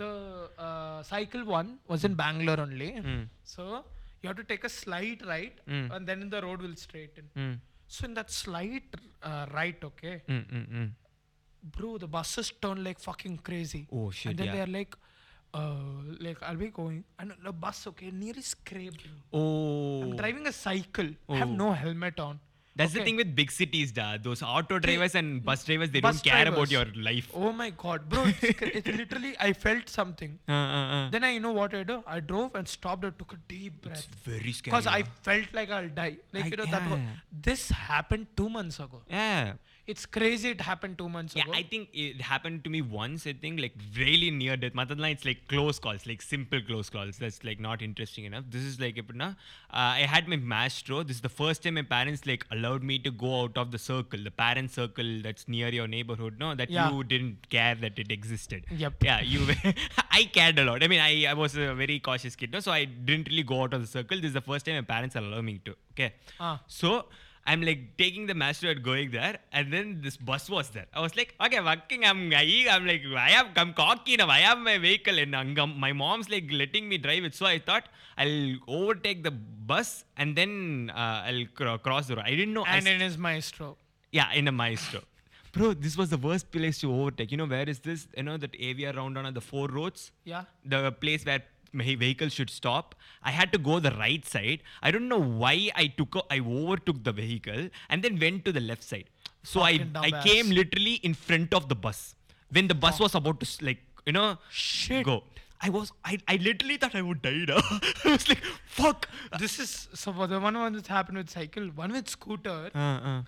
The uh, cycle one was in Bangalore only, Mm. so you have to take a slight right, Mm. and then the road will straighten. Mm, So in that slight uh, right, okay, mm, mm, mm. bro, the buses turn like fucking crazy. Oh shit! and then yeah. they are like, uh, like I'll be going, and the bus, okay, nearly scraped me. Oh. I'm driving a cycle. I have Oh. no helmet on. That's the thing with big cities, da. Those auto drivers and bus drivers, they bus don't care about your life. Oh my god, bro! It's, it's literally I felt something. Uh, uh, uh. Then I, you know what I do? I drove and stopped and took a deep breath It's very scary. because I felt like I'll die. Like I- you know that was, this happened two months ago. Yeah. It's crazy. It happened two months Yeah, ago. I think it happened to me once. I think like really near death. Matadla, it's like close calls, like simple close calls. That's like not interesting enough. This is like uh, I had my maestro. This is the first time my parents like allowed me to go out of the circle, the parent circle that's near your neighborhood. No, that Yeah. you didn't care that it existed. Yep. Yeah, you. I cared a lot. I mean, I, I was a very cautious kid, no? so I didn't really go out of the circle. This is the first time my parents allowed me to. Okay. Ah. So I'm like taking the master and going there, and then this bus was there. I was like, okay, fucking, I'm I'm like, I am, I'm cocky now. I have my vehicle, and Angam, my mom's like letting me drive it. So I thought I'll overtake the bus and then uh, I'll cro- cross the road. I didn't know. And in his maestro. yeah, in a maestro. Bro, this was the worst place to overtake. You know where is this? You know that area round on the four roads Yeah. the place where vehicle should stop. I had to go the right side. I don't know why I took a, I overtook the vehicle and then went to the left side. So I Fucking I dumbass. came literally in front of the bus when the bus was about to s- like you know Shit. go. I was I, I literally thought I would die. now. I was like fuck. This is so for the one one that happened with cycle, one with scooter. Uh, uh.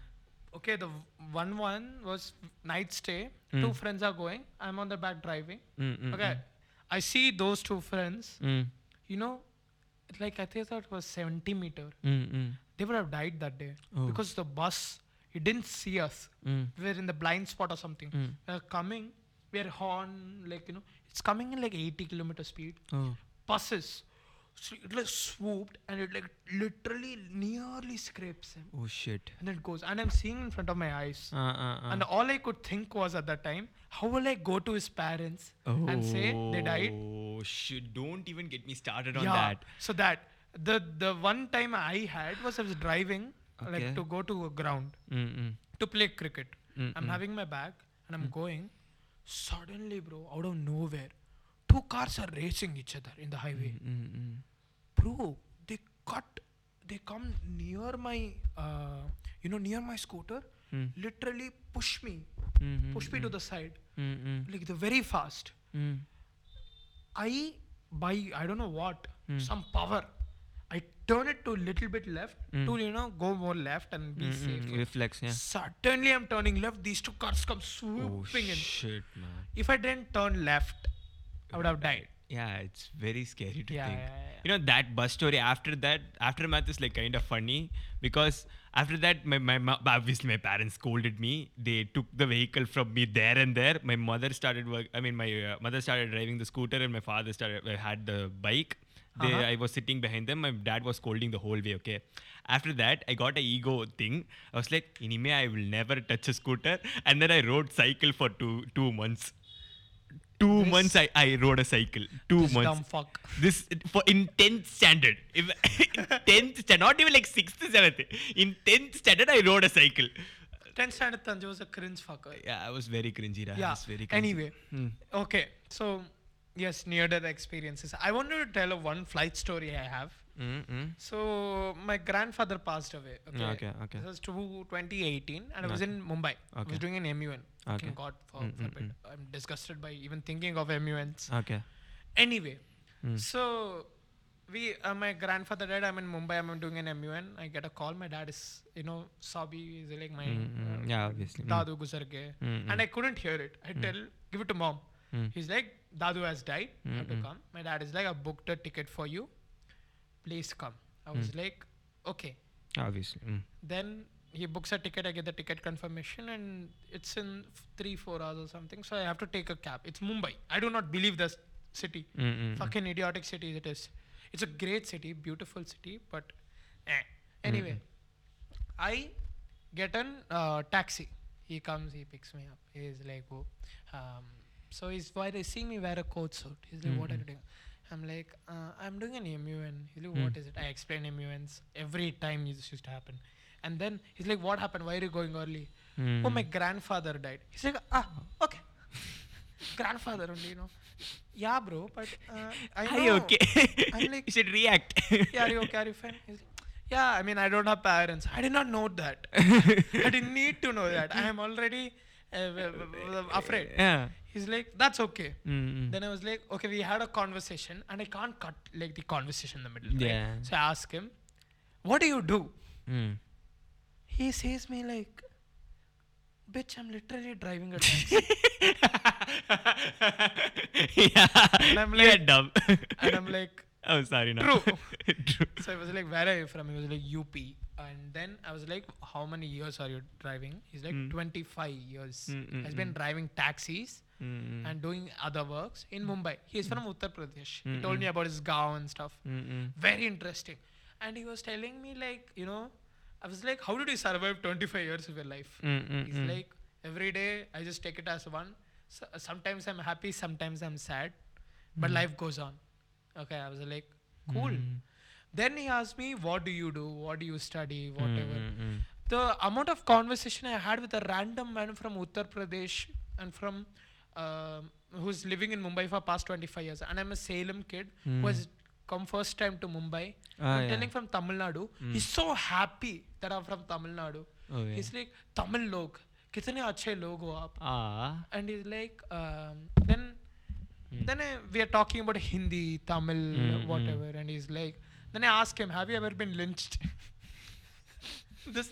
Okay, the one one was night stay. Two friends are going. I'm on the back driving. Mm, mm, okay, I see those two friends. Mm, You know, like I think it was 70 meter. mm, mm, They would have died that day Oh. because the bus it didn't see us. mm, We were in the blind spot or something. Mm. We are coming. We are horn like you know. It's coming in like 80 kilometer speed. Oh. Buses. So it like swooped and it like literally nearly scrapes him. Oh shit. And it goes. And I'm seeing in front of my eyes. Uh, uh, uh. And all I could think was at that time, how will I go to his parents and say they died? Oh shit! Don't even get me started on yeah. that. So that the the one time I had was I was driving Okay. like to go to a ground Mm, mm. to play cricket. Mm, I'm mm. having my bag and I'm going. Suddenly, bro, out of nowhere, two cars are racing each other in the highway. Mm, mm. Bro, they cut, they come near my, uh, you know, near my scooter. Mm. Literally push me, Mm, push me to the side, mm, mm, like the very fast. mm. I by I don't know what Hmm. some power. I turn it to a little bit left Hmm. to you know go more left and be Mm, mm. safe. Reflex, yeah. Suddenly I'm turning left. These two cars come Oh swooping in. shit, man. If I didn't turn left, I would have died. Yeah, it's very scary to Yeah, think. yeah, yeah, You know that bus story. After that, aftermath is like kind of funny because after that, my, my obviously my parents scolded me. They took the vehicle from me there and there. My mother started work. I mean, my uh, mother started driving the scooter, and my father started uh, had the bike. They, Uh-huh. I was sitting behind them. My dad was scolding the whole way. Okay. After that, I got a ego thing. I was like, "Inime, I will never touch a scooter." And then I rode cycle for two two months. Two This- months I, I rode a cycle. Two This months. dumb fuck. This for in tenth standard. If tenth standard, not even like sixth, seventh. In tenth standard, I rode a cycle. 10th standard Tanju was a cringe fucker. Yeah, I was very cringy. I Yeah. was very cringy. Anyway, Hmm. okay. So yes, near death experiences. I wanted to tell a one flight story I have. Mm, mm. So my grandfather passed away. Okay. Okay, okay. This was to 2018, and I was in Mumbai. Okay. I was doing an MUN. Okay. Thank God for, Mm, for mm, it. I'm disgusted by even thinking of MUNs. Okay. Anyway, Mm. so we, uh, my grandfather died. I'm in Mumbai. I'm doing an MUN. I get a call. My dad is, you know, Sabi is like my Mm, mm, uh, yeah, obviously. Mm. Dadu guzar gaye. Mm, And I couldn't hear it. I tell, give it to mom. Mm. He's like, Dadu has died. You have to Mm, mm. come. My dad is like, I booked a ticket for you. Please come. I was Mm. like, okay. Obviously. Mm. Then he books a ticket. I get the ticket confirmation, and it's in three, four hours or something. So I have to take a cab. It's Mumbai. I do not believe this city. Mm, mm, mm. Fucking idiotic city it is. It's a great city, beautiful city, but eh. anyway, I get an uh, taxi. He comes, he picks me up. He's like, oh, um, so he's why they see me wear a coat suit. He's like, what are you doing? I'm like, uh, I'm doing an MUN. He's like, what is it? I explain MUNs every time this used to happen. And then he's like, what happened? Why are you going early? Oh, my grandfather died. He's like, ah, okay. grandfather only, you know. Yeah, bro, but uh, I Are know. you okay? I'm like- you should react. Yeah, are you okay? Are you fine? He's like, yeah, I mean, I don't have parents. I did not know that. I didn't need to know that. I am already uh, w- w- w- afraid. yeah. He's like, that's okay. Mm, mm. Then I was like, okay, we had a conversation, and I can't cut like the conversation in the middle. right? Yeah. So I ask him, what do you do? Mm. He says me like, bitch, I'm literally driving a taxi. yeah. And I'm You're like- dumb. and I'm like, oh, sorry. No. True. True. So I was like, where are you from? He was like, UP. And then I was like, how many years are you driving? He's like, Mm. 25 years. Mm, mm, Has been mm. driving taxis Mm, and doing other works in Mumbai. He's from Uttar Pradesh. He Mm, told me about his gaon and stuff. mm, mm. Very interesting. And he was telling me like, you know, I was like, how did you survive 25 years of your life? Mm, mm, He's mm. like, every day I just take it as one. So, sometimes I'm happy, sometimes I'm sad, but Mm. life goes on. Okay, I was like, cool. Mm. Then he asked me, what do you do? What do you study? Whatever. Mm, mm, The amount of conversation I had with a random man from Uttar Pradesh and from um who's living in Mumbai for past 25 years, and I'm a Salem kid who has come first time to Mumbai. Ah, I'm yeah. telling from Tamil Nadu. He's so happy that I'm from Tamil Nadu. Oh, yeah. He's like, Tamil log, कितने अच्छे लोग हो आप Ah. and he's like um, then then I, we are talking about Hindi, Tamil, Mm, whatever, and he's like, then I ask him, have you ever been lynched? this,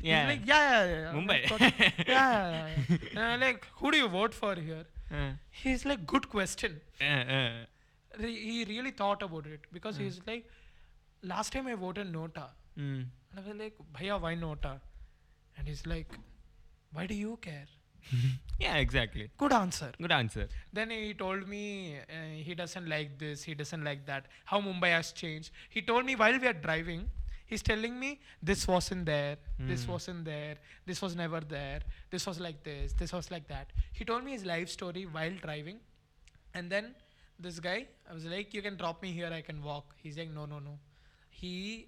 Yeah. he's like, yeah, yeah, yeah. I'm Mumbai. like, "What- yeah, yeah, yeah. And I'm like, who do you vote for here? Uh, He's like, good question. uh, uh. Re- he really thought about it because he's like, last time I voted Nota. Mm. And I was like, Bhaiya, why Nota? And he's like, why do you care? Yeah, exactly. Good answer. Good answer. Then he told me uh, he doesn't like this, he doesn't like that, how Mumbai has changed. He told me while we are driving, he's telling me this wasn't there, this wasn't there, this was never there, this was like this, this was like that. He told me his life story while driving. And then this guy, I was like, you can drop me here, I can walk. He's like, no, no, no. He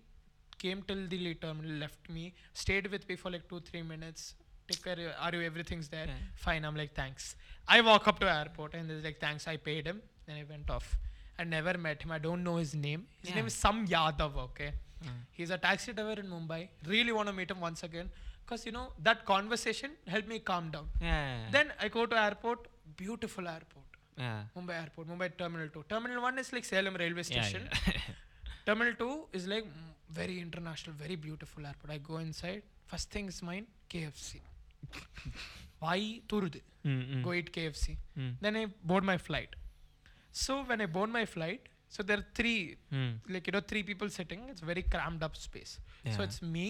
came till the terminal, left me, stayed with me for like two, three minutes. Take care, are you, everything's there? Yeah. Fine, I'm like, thanks. I walk up to airport and he's like, thanks, I paid him. Then I went off. I never met him. I don't know his name. His name is Sam Yadav, okay? Mm. He's a taxi driver in Mumbai. Really want to meet him once again. Because, you know, that conversation helped me calm down. Yeah. Then I go to airport, beautiful airport. Yeah. Mumbai airport, Mumbai Terminal 2. Terminal 1 is like Salem railway station. yeah. Terminal 2 is like mm, very international, very beautiful airport. I go inside. First thing is mine, KFC. Why Turud? Mm, mm. Go eat KFC. Mm. Then I board my flight. So when I board my flight, so there are three, Mm. like you know, three people sitting. It's very crammed up space. So it's me.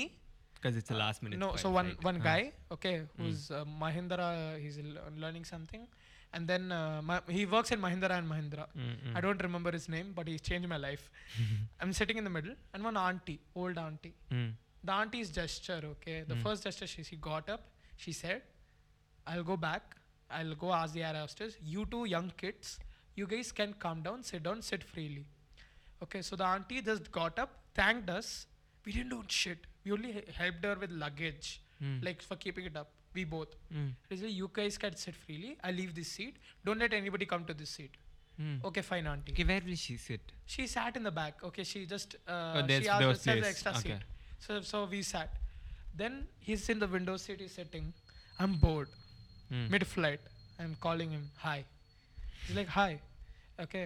Because it's a last minute. no, so one right? one Ah. guy, okay, who's uh, Mahindra. He's learning something, and then uh, ma- he works in Mahindra and Mahindra. Mm, mm. I don't remember his name, but he's changed my life. I'm sitting in the middle, and one auntie, old auntie. Mm. The auntie's gesture, okay. The first gesture, she, she got up. She said, "I'll go back. I'll go ask the air hostess. You two young kids, you guys can calm down, sit down, sit freely." Okay, so the auntie just got up, thanked us. We didn't do shit. We only he- helped her with luggage, Mm. like for keeping it up. We both. Mm. "You guys can sit freely. I leave this seat. Don't let anybody come to this seat." Mm. Okay, fine, auntie. Okay, where will she sit? She sat in the back. Okay, she just uh, Oh, she asked us was there's an place. extra Okay. seat. So so we sat. Then he's in the window seat. He's sitting. I'm bored. Mm. Mid flight. I'm calling him. Hi. He's like hi. Okay.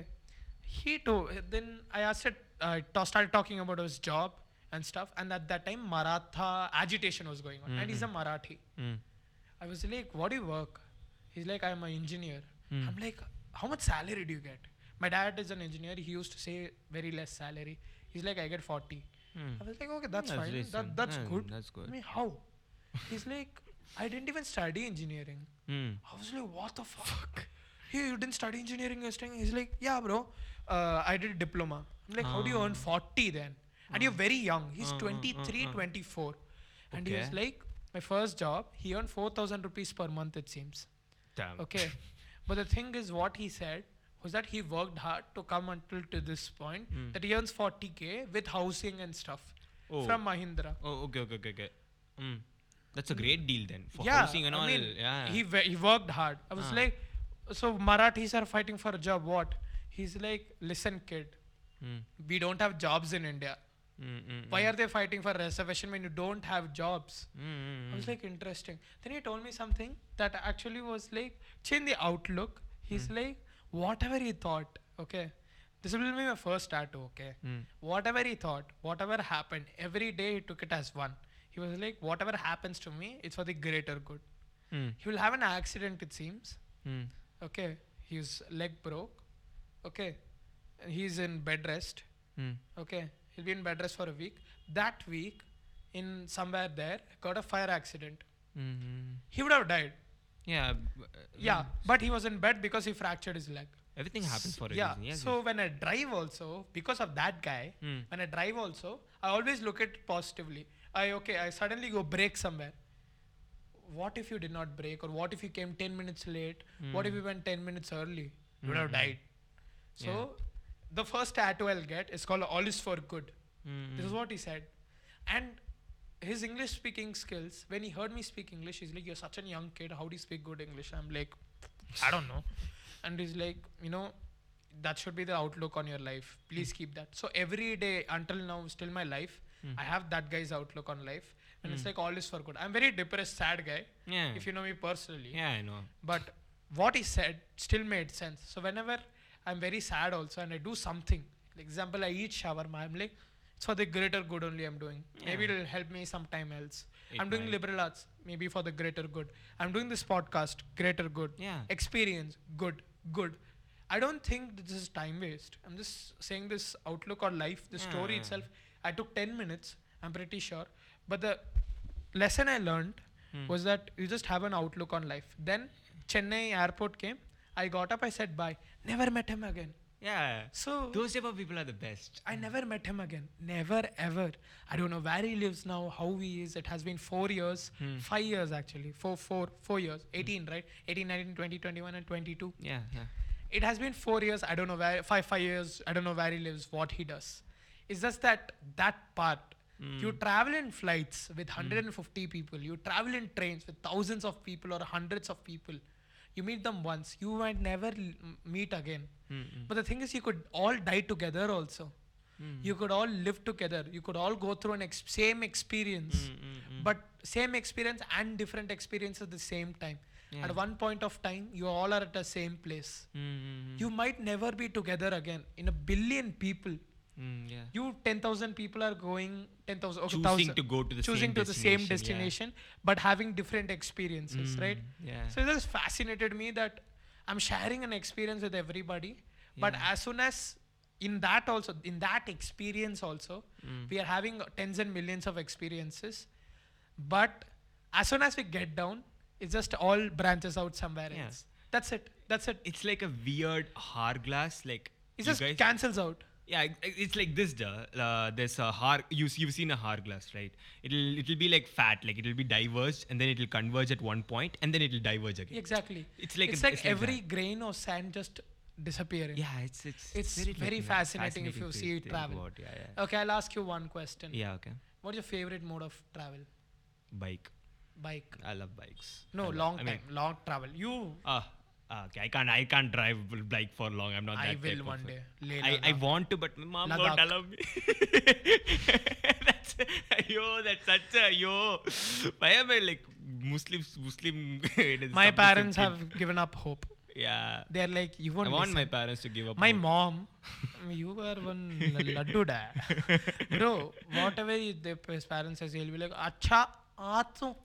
He too. Then I asked it. I ta- started talking about his job and stuff. And at that time, Maratha agitation was going on. And he's a Marathi. Mm. I was like, what do you work? He's like, I'm an engineer. Hmm. I'm like, how much salary do you get? My dad is an engineer. He used to say very less salary. He's like, I get 40. Mm. I was like, okay, that's, That's fine. That, that's Yeah, good. that's good. I mean, how? He's like, I didn't even study engineering. Mm. I was like, what the fuck? Hey, you didn't study engineering studying? He's like, yeah, bro. Uh, I did a diploma. I'm like, how do you earn 40 then? And you're very young. He's Ah, ah, 23, ah, ah. 24. And he was like, my first job, he earned 4,000 rupees per month, it seems. Damn. Okay. but the thing is, what he said was that he worked hard to come until to this point Hmm. that he earns 40k with housing and stuff Oh. from Mahindra. Oh, okay, okay, okay, okay. Mm. That's a great deal then for yeah, housing and I all. mean, yeah. he he worked hard. I was Ah. like, so Marathis are fighting for a job. What? He's like, listen, kid, Mm. we don't have jobs in India. Mm, mm, Why are they fighting for reservation when you don't have jobs? mm, mm, I was mm. like, interesting. Then he told me something that actually was like, change the outlook. He's Hmm. like, whatever he thought, okay, this will be my first tattoo, okay. Mm. Whatever he thought, whatever happened, every day he took it as one. He was like, whatever happens to me, it's for the greater good. Mm. He will have an accident, it seems. Mm. Okay, his leg broke. Okay, he's in bed rest. Mm. Okay, he'll be in bed rest for a week. That week, in somewhere there, got a fire accident. Mm. He would have died. Yeah. b- uh, Yeah, but he was in bed because he fractured his leg. Everything happens for a yeah. reason. Yes. so when I drive also, because of that guy, Mm. when I drive also, I always look at it positively. I okay, I suddenly go break somewhere. What if you did not break, or what if you came 10 minutes late? What if you went 10 minutes early? You would have died. So, the first tattoo I'll get is called All is for Good. Mm-hmm. This is what he said. And his English speaking skills, when he heard me speak English, he's like, You're such a young kid. How do you speak good English? I'm like, I don't know. And he's like, You know, that should be the outlook on your life. Please hmm. keep that. So every day until now, still my life, hmm. I have that guy's outlook on life. And it's hmm. like all is for good. I'm very depressed, sad guy. Yeah. If you know me personally. Yeah, I know. But what he said still made sense. So whenever I'm very sad also and I do something, like example, I eat shawarma, I'm like, it's for the greater good only I'm doing. Maybe it'll help me sometime else. It I'm doing might. liberal arts, maybe for the greater good. I'm doing this podcast, greater good. Yeah. Experience, good, good. I don't think this is time waste. I'm just saying this outlook on life, the story itself. I took 10 minutes, I'm pretty sure. But the lesson I learned Hmm. was that you just have an outlook on life. Then Chennai airport came. I got up, I said bye. Never met him again. Yeah. So Those type of people are the best. I never met him again. Never ever. I don't know where he lives now, how he is. It has been four years, Hmm. five years actually. Four, four, four years. 18, right? 18, 19, 20, 21, and 22. Yeah, yeah. It has been four years. I don't know where, five, five years. I don't know where he lives, what he does. It's just that, that part. You travel in flights with 150 people. You travel in trains with thousands of people or hundreds of people. You meet them once. You might never meet again. Mm-mm. But the thing is, you could all die together also. You could all live together. You could all go through an ex- same experience, Mm-mm. but same experience and different experiences at the same time. Yeah. At one point of time, you all are at the same place. You might never be together again. In a billion people, Mm, yeah. you 10,000 people are going 10,000 okay, Choosing 1,000, to go to the choosing same to the same destination, yeah. but having different experiences, right? Mm, Yeah. So it just fascinated me that I'm sharing an experience with everybody, but Yeah. as soon as in that also, in that experience also, Mm. we are having tens and millions of experiences, but as soon as we get down, it just all branches out somewhere Yeah. else. That's it. That's it. it's like a weird hourglass. Like It just cancels out. Yeah, it's like this. Duh. Uh, there's a har. You you've seen a hourglass, right? It'll it'll be like fat. Like it'll be diverged, and then it'll converge at one point, and then it'll diverge again. Exactly. It's like it's a- like it's every grain of sand just disappearing. Yeah, it's it's It's very fascinating if you see it travel. about, Yeah, yeah. Okay, I'll ask you one question. Yeah, okay. What's your favorite mode of travel? Bike. Bike. I love bikes. No, love- long I time, long travel. You, ah, okay. I can't. I can't drive bike for long. I'm not I that will one day. Leh I, I want to, but my mom Ladakh. won't allow me. that's yo. That's such a yo. Why am I like Muslims? Muslim. My parents have given up hope. Yeah. They're like, you I won't want my parents to give up. My hope. mom, you are one laddu da. Bro, whatever his parents says, he'll be like, acha, aatu.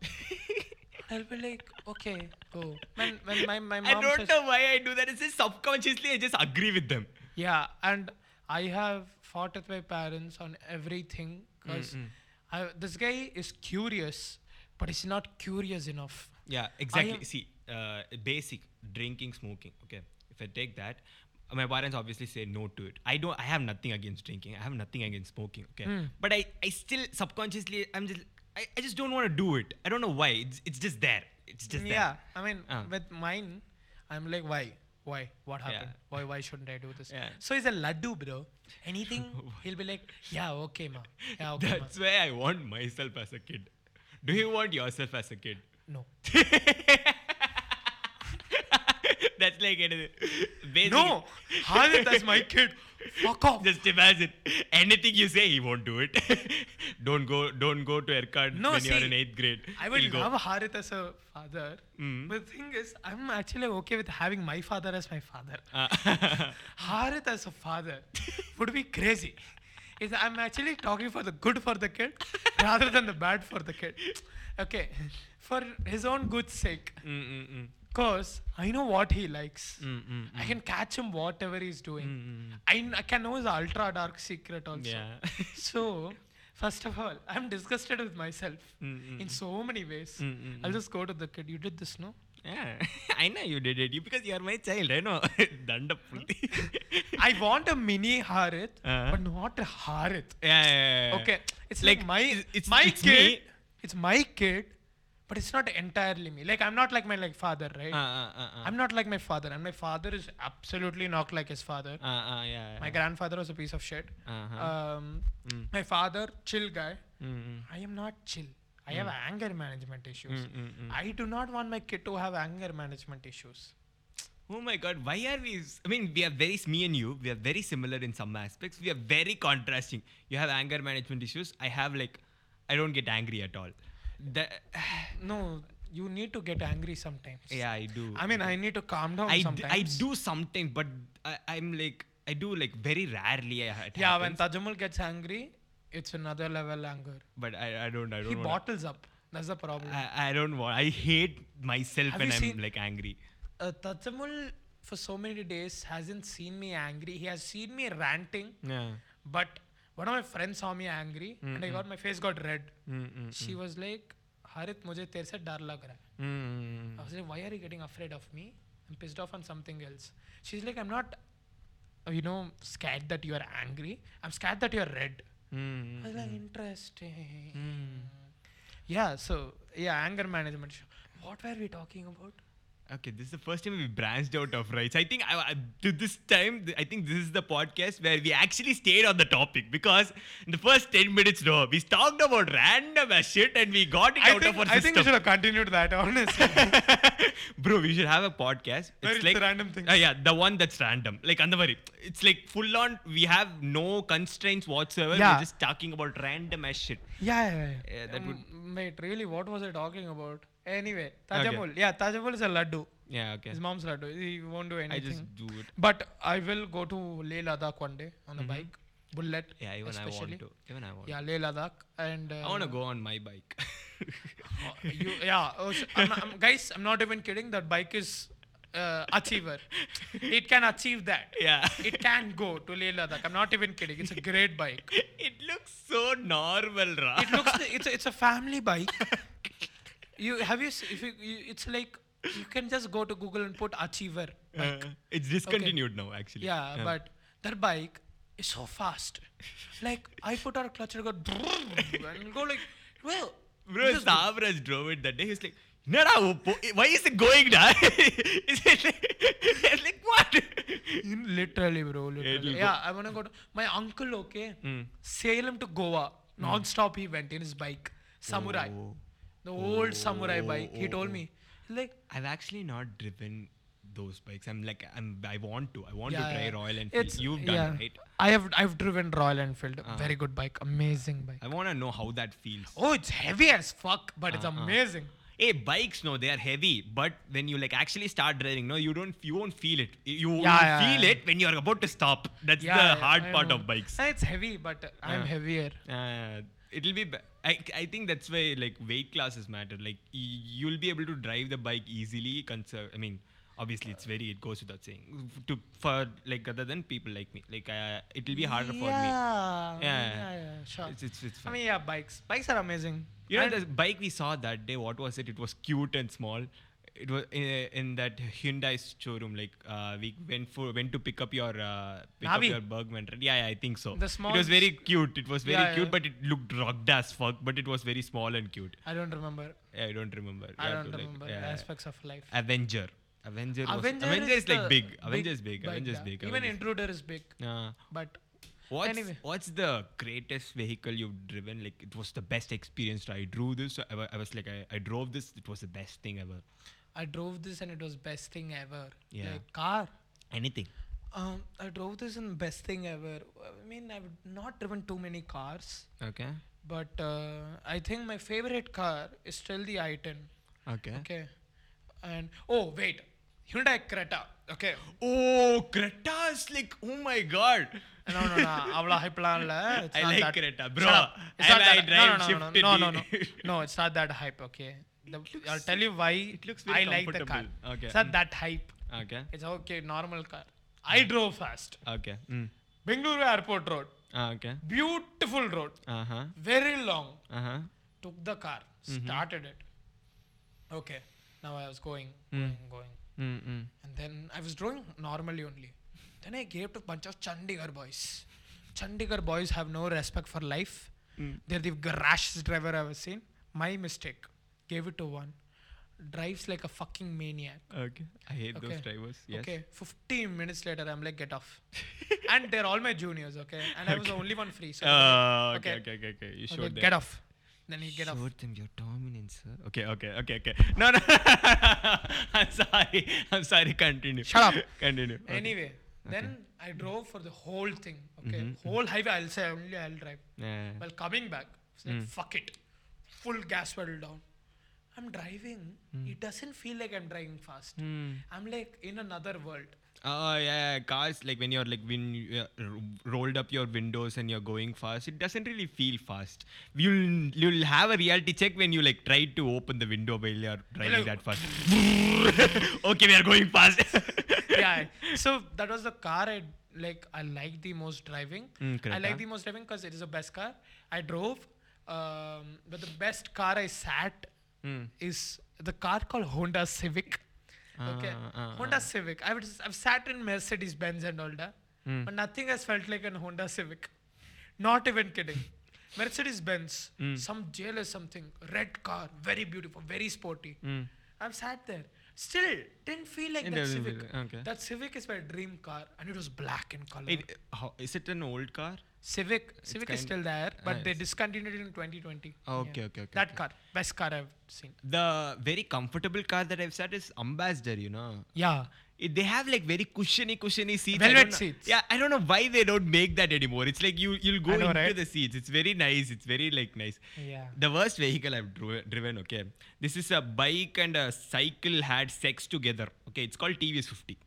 I'll be like, okay, go. When, when my, my mom I don't says, know why I do that. It's just subconsciously I just agree with them. Yeah, and I have fought with my parents on everything because Mm, this guy is curious, but he's not curious enough. Yeah, exactly. am- See, uh, basic drinking, smoking. Okay, if I take that, my parents obviously say no to it. I don't. I have nothing against drinking. I have nothing against smoking. Okay, Hmm. but I, I still subconsciously, I'm just, I, I just don't want to do it. I don't know why. It's, it's just there. It's just there. yeah, I mean, Uh. with mine, I'm like, why? Why? What Yeah. happened? Why? Why shouldn't I do this? Yeah. So he's a laddu, bro. Anything, he'll be like, yeah, okay, ma. Yeah, okay, there. ma. That's why I want myself as a kid. Do you want yourself as a kid? No. That's like it. Basic. No, Harith as my kid. Fuck off. Just imagine anything you say, he won't do it. don't go, don't go to Yercaud No, when you're in eighth grade. I would He'll go. love Harith as a father. Mm. But the thing is, I'm actually okay with having my father as my father. Uh, Harith as a father would be crazy. Is I'm actually talking for the good for the kid rather than the bad for the kid. Okay, for his own good sake. mm, mm, mm. Cause I know what he likes. Mm, mm, I can catch him whatever he's doing. Mm, I, kn- I can know his ultra dark secret also. Yeah. so, first of all, I'm disgusted with myself Mm, mm, in so many ways. Mm, mm, I'll mm. just go to the kid. You did this, no? Yeah, I know you did it. You because you are my child. I know. I want a mini Harith, Uh-huh. but not a Harith. yeah, yeah, yeah. Okay, it's Like, like, my it's- it's- my it's kid. me. It's my kid, but it's not entirely me. Like I'm not like my like father, right? Uh, uh, uh, uh. I'm not like my father, and my father is absolutely not like his father. Uh, uh, yeah, yeah. My grandfather was a piece of shit. Uh-huh. Um, Mm. My father, chill guy. Mm, mm. I am not chill. I have anger management issues. Mm, mm, mm. I do not want my kid to have anger management issues. Oh my god, why are we? I mean, we are very, me and you, we are very similar in some aspects. We are very contrasting. You have anger management issues. I have like, I don't get angry at all. The, No, you need to get angry sometimes. yeah, I do. I mean, I need to calm down I, d- sometimes. I do sometimes, but I, I'm like, I do like very rarely. It Yeah, when happens, Tajamul gets angry, it's another level anger. but I, I don't, I don't. He wanna- bottles up. That's the problem. I, I don't want. I hate myself Have when I'm seen- like angry. uh, Tajamul, for so many days, hasn't seen me angry. He has seen me ranting, Yeah. but one of my friends saw me angry, and I got my face got red. Mm, mm, She was like, Harit, मुझे तेरे से डर लग रहा है. mm, I was like, why are you getting afraid of me? I'm pissed off on something else. She's like, I'm not, uh, you know, scared that you are angry. I'm scared that you're red. mm, I was like, interesting. mm. Yeah, so, yeah, anger management. What were we talking about? Okay, this is the first time we branched out of rights. I think I, I, to this time, I think this is the podcast where we actually stayed on the topic because in the first 10 minutes, no, we talked about random as shit and we got it I out think, of our I think we should have continued that, honestly. Bro, we should have a podcast. Where it's the random thing. Uh, yeah, the one that's random. Like, Andavari. It's like full on, we have no constraints whatsoever. Yeah. We're just talking about random as shit. yeah, yeah, yeah. Yeah, that would- Um, Wait, really, what was I talking about? Anyway, Tajamul. Yeah, Tajamul is a laddu. Yeah, okay. His mom's laddu. He won't do anything. I just do it. But I will go to Leh Ladakh one day on a bike, bullet. Mm-hmm. Yeah, even especially. I want to. Even I want Yeah, Leh Ladakh and. Uh, I want to go on my bike. uh, you, yeah, oh, I'm, I'm, guys, I'm not even kidding. That bike is uh, achiever. It can achieve that. yeah. It can go to Leh Ladakh. I'm not even kidding. It's a great bike. it looks so normal, Ra. It looks. It's a, it's a family bike. You have you, if you, you it's like you can just go to Google and put achiever. Uh, it's discontinued now, actually. Yeah, but that bike is so fast. Like I put our clutch and go and go like well. Bro, Savraj drove it that day. He was like, no, why is it going down? is it like, like, what? Literally, bro. Literally. Go- Yeah, I wanna go to my uncle. Okay, Mm. Salem to Goa non-stop. He went in his bike, samurai, Oh. The old samurai bike. He Oh, told oh, me, like, I've actually not driven those bikes. I'm like, I'm, I want to. I want yeah, to try yeah. Royal Enfield. It's- You've done, yeah. right? I have I've driven Royal Enfield. Uh-huh. Very good bike, amazing bike. I want to know how that feels. Oh, it's heavy as fuck, but it's Uh-uh. amazing. Hey, bikes, no, they are heavy. But when you like actually start driving, no, you don't, you won't feel it. You Yeah, yeah, feel yeah. it when you are about to stop. That's the hard I part know. of bikes. Uh, It's heavy, but I'm Yeah. heavier. Uh, it'll be. Ba- I I think that's why like weight classes matter. Like y- you'll be able to drive the bike easily. Conserve. I mean, obviously it's very. It goes without saying. To for like other than people like me, like uh, it'll be harder for me. Yeah, Yeah. yeah, sure. It's it's, it's I mean, yeah, bikes. Bikes are amazing. you know And- the bike we saw that day. What was it? It was cute and small. It was in, in that Hyundai showroom. Like uh, we went for went to pick up your uh, pick Navi? up your Burgman. right? Yeah, yeah, I think so. The small It was very cute. It was very Yeah, cute, yeah. but it looked rugged as fuck. But it was very small and cute. I don't remember. Yeah, I don't remember. I don't to, like, remember yeah. aspects of life. Avenger. Avenger. Was, Avenger, Avenger is, like the big. Avenger is big. Avenger is yeah. big. Even Avenger is- Intruder is big, Uh, but what's Anyway. what's the greatest vehicle you've driven? Like it was the best experience. I drew this. I, I was like I, I drove this. It was the best thing ever. I drove this and it was best thing ever. Yeah. Like car. Anything. Um, I drove this and best thing ever. I mean, I've not driven too many cars. Okay. But uh, I think my favorite car is still the i10. Okay. Okay. And oh wait, Hyundai Creta. Okay. Oh, Creta is like oh my god. no no no, avla high plan la. It's I like that. Creta, bro. Shut up. It's I, not I that. no, no, no, no, no, no, no, no. No, it's not that hype. Okay. The, I'll tell you why It looks very I like the car. Okay. It's not that hype. Okay. It's okay, normal car. I drove fast. Okay. Mm. Bengaluru Airport Road. Ah, okay. Beautiful road. Uh huh. Very long. Uh huh. Took the car. Mm-hmm. Started it. Okay. Now I was going, Mm. going, going. Mm, mm. And then I was drawing normally only. Then I gave to a bunch of Chandigarh boys. Chandigarh boys have no respect for life. Mm. They're the rashest driver I've ever seen. My mistake. Gave it to one. Drives like a fucking maniac. Okay. I hate Okay. those drivers. Yes. Okay. 15 minutes later, I'm like, get off. and they're all my juniors, okay? And I was the only one free. So Uh, okay, Okay. okay, okay, okay. You showed okay, them. get off. Then he get off. Showed them your dominance, sir. Okay, okay, okay, okay. No, no. I'm sorry. I'm sorry. Continue. Shut up. Continue. Okay. Anyway, then I drove for the whole thing. Okay, Mhm, whole highway. I'll say only I'll drive. Yeah. While coming back, it's like Mm. fuck it, full gas pedal down. I'm driving. It doesn't feel like I'm driving fast. Hmm. I'm like in another world. Oh yeah, yeah, cars like when you're like when you uh, rolled up your windows and you're going fast, it doesn't really feel fast. You'll you'll have a reality check when you like try to open the window while you're driving Hello. that fast. okay, we are going fast. yeah. So that was the car I like. I like the most driving. Mm, I like huh? the most driving because it is the best car. I drove, um, but the best car I sat Hmm. is the car called Honda Civic. Okay, Ah, ah, Honda ah. Civic. I've I've sat in Mercedes Benz and all that, Hmm. but nothing has felt like an Honda Civic. Not even kidding. Mercedes Benz, Hmm. some jail or something, red car, very beautiful, very sporty. Hmm. I've sat there. Still didn't feel like It that Civic. okay. That Civic is my dream car, and it was black in color. It, how, is it an old car? Civic, Civic is still there, but Ah, they discontinued it in 2020. Okay, Yeah. okay, okay, That okay. car, best car I've seen. The very comfortable car that I've sat is Ambassador. You know. Yeah, It, they have like very cushiony, cushiony seats. Velvet seats. Yeah, I don't know why they don't make that anymore. It's like you you'll go know, into right? the seats. It's very nice. It's very like nice. yeah. The worst vehicle I've dro- driven. Okay, this is a bike and a cycle had sex together. Okay, it's called TVS 50.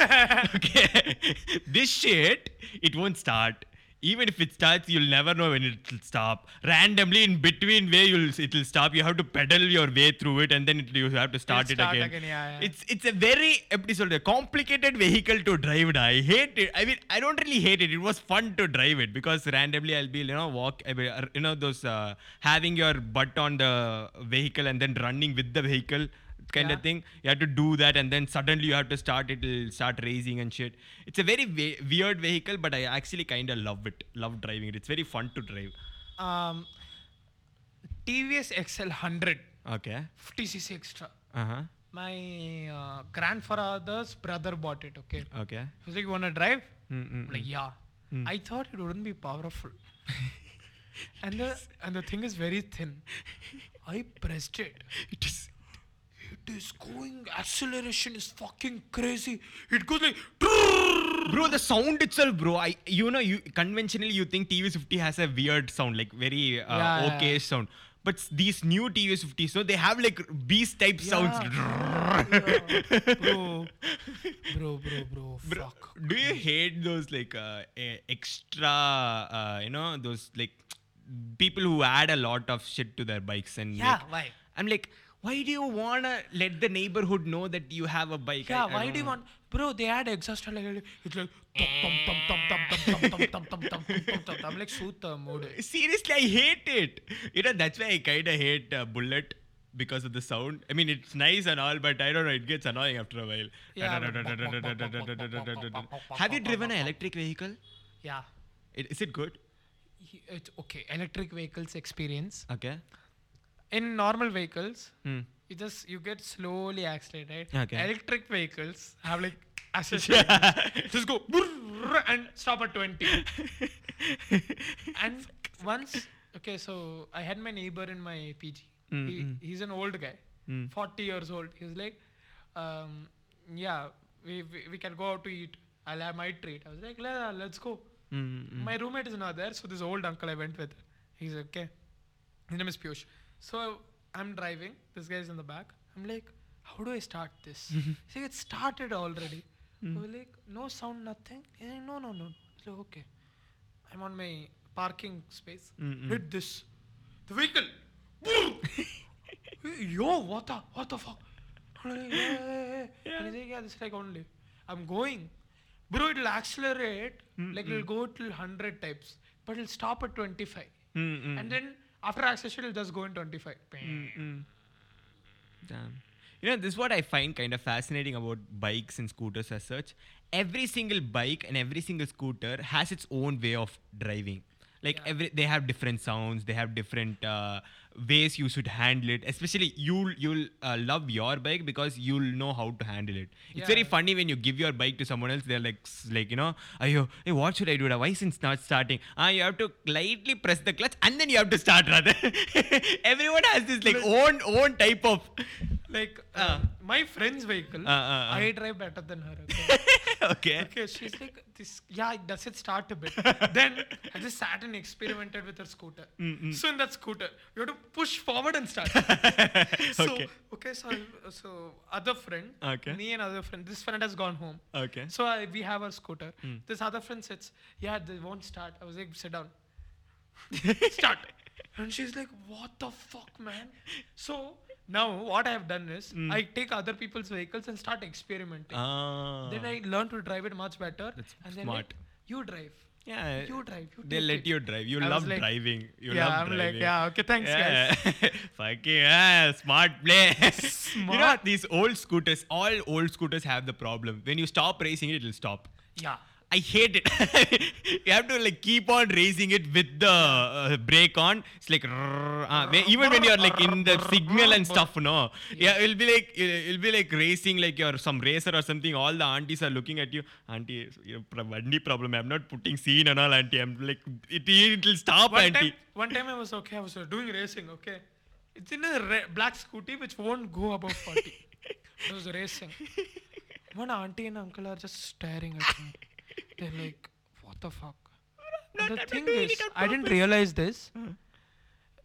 okay, this shit it won't start. Even if it starts, you'll never know when it will stop. Randomly in between way, you'll it will stop. You have to pedal your way through it, and then it, you have to start it start again. again, yeah, yeah. It's it's a very episode a complicated vehicle to drive. I hate it. I mean, I don't really hate it. It was fun to drive it because randomly I'll be you know walk uh, you know those uh, having your butt on the vehicle and then running with the vehicle kind Yeah. of thing. You have to do that and then suddenly you have to start it. It'll start raising and shit. It's a very ve- weird vehicle, but I actually kind of love it. Love driving it. It's very fun to drive. Um, TVS XL 100, Okay. 50cc extra. Uh huh. My uh, grandfather's brother bought it. Okay, Okay. he was like, "You wanna drive?" Mm-mm. I'm like, yeah. Mm. I thought it wouldn't be powerful. and the and the thing is very thin. I pressed it. It is. It is going. Acceleration is fucking crazy. It goes like. Bro, the sound itself, bro. I you know you conventionally you think TV50 has a weird sound, like very uh, Yeah, yeah, okay yeah. sound. But these new TV50s, so they have like beast type sounds. bro, bro, bro, bro. Bro, Fuck. do you hate those like uh, extra, uh, you know, those like people who add a lot of shit to their bikes and Yeah, like, why? I'm like, why do you want to let the neighborhood know that you have a bike? Yeah, I, I why do you want? Bro, they had exhaust like it's like. I'm like shoot the mood. Seriously, I hate it. You know that's why I kinda hate uh, Bullet because of the sound. I mean, it's nice and all, but I don't know. It gets annoying after a while. Have you driven an electric vehicle? Yeah. It, is it good? It's okay. Electric vehicles experience. Okay in normal vehicles, Hmm. you just you get slowly accelerate, right? Okay. Electric vehicles have like acceleration. just go and stop at 20. and once, okay, so I had my neighbor in my PG. Mm, he, mm. He's an old guy, Mm. 40 years old. He's like, um, yeah, we, we, we can go out to eat. I'll have my treat. I was like, "Le- let's go. Mm, My roommate is not there, so this old uncle I went with. He's okay. His name is Piyush. So I'm driving. This guy's in the back. I'm like, how do I start this? He's like, it started already. I was like, no sound, nothing. He's like, no, no, no. Like, okay. I'm on my parking space. Mm-mm. Hit this. The vehicle. Yo, what the, what the fuck? I'm like, yeah, yeah, yeah. And he's like, yeah, this is like only. I'm going. Bro, it'll accelerate, like it'll go till 100 types, but it'll stop at 25. Mm, mm. And then after acceleration, it'll just go in 25. Mm, mm. Damn. You know, this is what I find kind of fascinating about bikes and scooters as such. Every single bike and every single scooter has its own way of driving. Like Yeah. every, they have different sounds. They have different uh, ways you should handle it. Especially you'll you'll uh, love your bike because you'll know how to handle it. It's very funny when you give your bike to someone else. They're like like you know, ayo, hey, what should I do? Why is it not starting? Ah, you have to lightly press the clutch and then you have to start rather. Everyone has this like own own type of. Like Uh. uh, my friend's vehicle, Uh, uh, uh. I drive better than her. Okay? okay. okay, she's like this. Yeah, does it start a bit? then I just sat and experimented with her scooter. So in that scooter, you have to push forward and start. so Okay. okay, so I- so other friend, Okay. me and other friend. This friend has gone home. Okay. So I, we have our scooter. Hmm. This other friend sits. Yeah, they won't start. I was like, sit down. start. And she's like, what the fuck, man? So now what I have done is Hmm. I take other people's vehicles and start experimenting. Ah. Then I learn to drive it much better. That's and then smart. You drive. Yeah. You drive. You They let it. you drive. You I love like- driving. You yeah, love I'm driving. like, yeah, okay, thanks, guys. yeah. Fucking yeah, smart play. smart. You know, these old scooters, all old scooters have the problem. When you stop racing it, it'll stop. Yeah. I hate it. you have to like keep on raising it with the uh, brake on. It's like uh, even when you're like in the signal and stuff, no. Yeah, it'll be like it'll be like racing like you're some racer or something. All the aunties are looking at you. Auntie, you vandi problem. I'm not putting scene and all, auntie. I'm like it it'll stop, One auntie. time, one time I was okay. I was doing racing. Okay, it's in a re- black scooty which won't go above 40. I was racing. One auntie and uncle are just staring at me. They're like, "What the fuck?" And the thing is, I didn't realize this.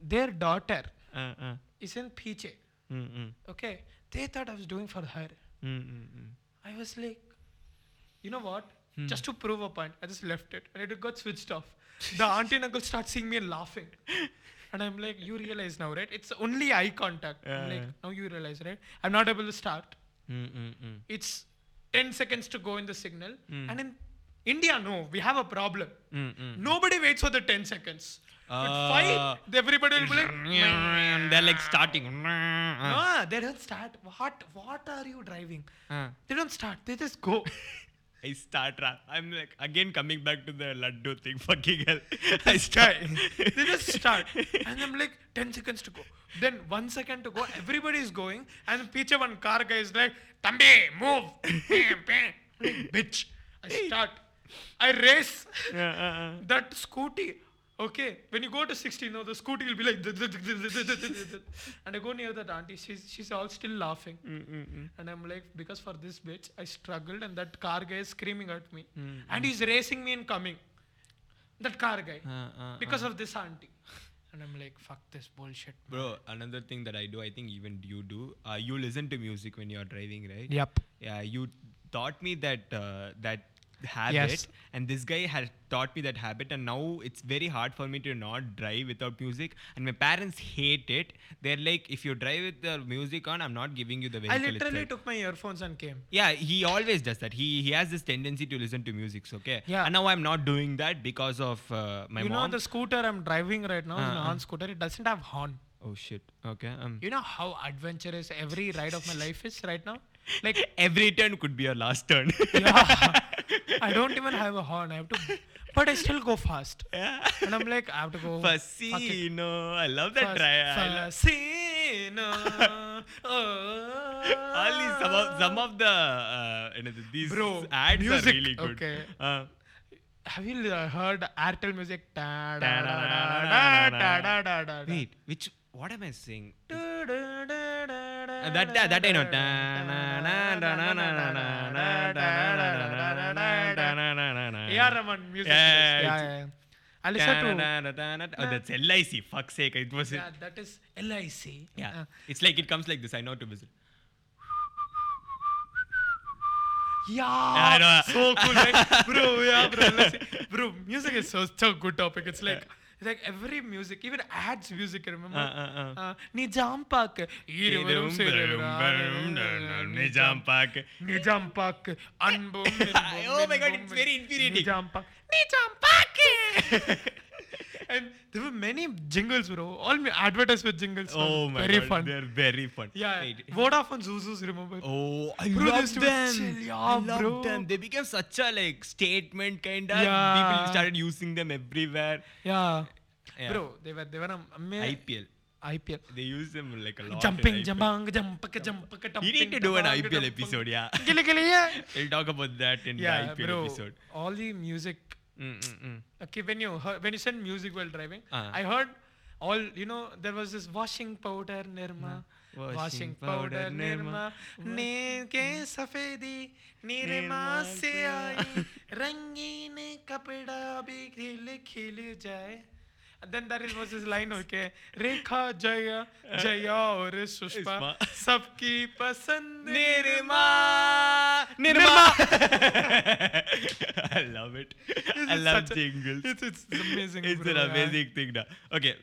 Their daughter Uh, uh, is in PJ. mm, mm, Okay, they thought I was doing for her. mm, mm, mm. I was like, you know what? Hmm. Just to prove a point, I just left it and it got switched off. The auntie and uncle start seeing me and laughing. And I'm like, you realize now, right? It's only eye contact. I'm Yeah, like, yeah. now you realize, right? I'm not able to start. Mm, mm, mm. It's 10 seconds to go in the signal. Hmm. And in India, no, we have a problem. Mm, mm. Nobody waits for the 10 seconds. Ah. but five, everybody will be like, They're like starting. no, they don't start. What, what are you driving? Uh. They don't start. They just go. I start. I'm like again coming back to the laddu thing. Fucking hell. I start. they just start. And I'm like, 10 seconds to go. Then one second to go, everybody is going. And picture one car guy is like, Tambi, move. Like, bitch. I start. I race Yeah, uh, uh. that scooty. Okay, when you go to 60, no, the scooty will be like, and I go near that auntie. She's she's all still laughing, Mm, mm, mm. and I'm like, because for this bitch, I struggled, and that car guy is screaming at me, Mm, and he's racing me and coming. That car guy Uh, uh, because of this auntie. And I'm like, fuck this bullshit. Bro, another thing that I do, I think even you do, uh, you listen to music when you're driving, right? Yep. Yeah, you taught me that uh, that habit, Yes. and this guy has taught me that habit, and now it's very hard for me to not drive without music. And my parents hate it. They're like, if you drive with the music on, I'm not giving you the vehicle I literally itself." took my earphones and came. Yeah, he always does that. He he has this tendency to listen to music. Okay. Yeah. And now I'm not doing that because of uh, my you mom. know the scooter I'm driving right now, Uh, uh. on scooter. It doesn't have horn. oh shit. Okay. Um. You know how adventurous every ride of my life is right now? Like, Every turn could be your last turn. yeah, I don't even have a horn. I have to, but I still go fast. yeah. And I'm like, I have to go. Fascino. I love that Fas- try. I love- Fascino. oh. All these some of some of the uh, you know, these Bro, ads music, are really good. okay. Uh, Have you uh, heard Airtel music? Wait, which what am I saying? Uh, that that, that I know. A.R. Rahman music. Yeah, yeah, yeah, yeah. I listen to. Oh, that's LIC. Fuck sake, it was. Yeah, that is LIC. Yeah, Uh, it's like it comes like this. I know to visit. yeah. I know. So cool, right? bro. Yeah, bro. Bro, music is so so good topic. It's like. It's like every music, even adds music, remember? Nijam Pak. Nijam Pak. Nijam Pak. Anbum. Oh my god, it's very infuriating. Nijam Pak. Nijam Pak and there were many jingles, bro. All me advertised with jingles. Oh my very god, fun. they're very fun. Yeah, Wait, Vodafone ZooZoos, remember? Oh, I Bro, they love used to be them. chill, yeah, I love bro. them. They became such a like statement kind of. Yeah. People started using them everywhere. Yeah. Yeah. Bro, they were they were amazing. IPL. IPL. They use them like a lot. in Jumping, IPL. jumping, jumping, jumping, We need to do an IPL episode, yeah. Gilly, gilly, yeah. We'll talk about that in Yeah, the IPL bro. episode. All the music. Mm, mm, mm. Okay, when you heard, when you said music while driving, Ah. I heard all you know. There was this washing powder, Nirma. Washing Washing powder, powder, Nirma. Nirma. नींद के सफेदी निरमा निरमा से से आई रंगीन कपड़ा भी खिल खिल जाए then there is was his line okay? Rekha jaya uh, jaya aur sushma sabki pasand nirma. nirma. I love it. It's i love jingles it's, it's amazing it's bro, an amazing yeah. thing da. okay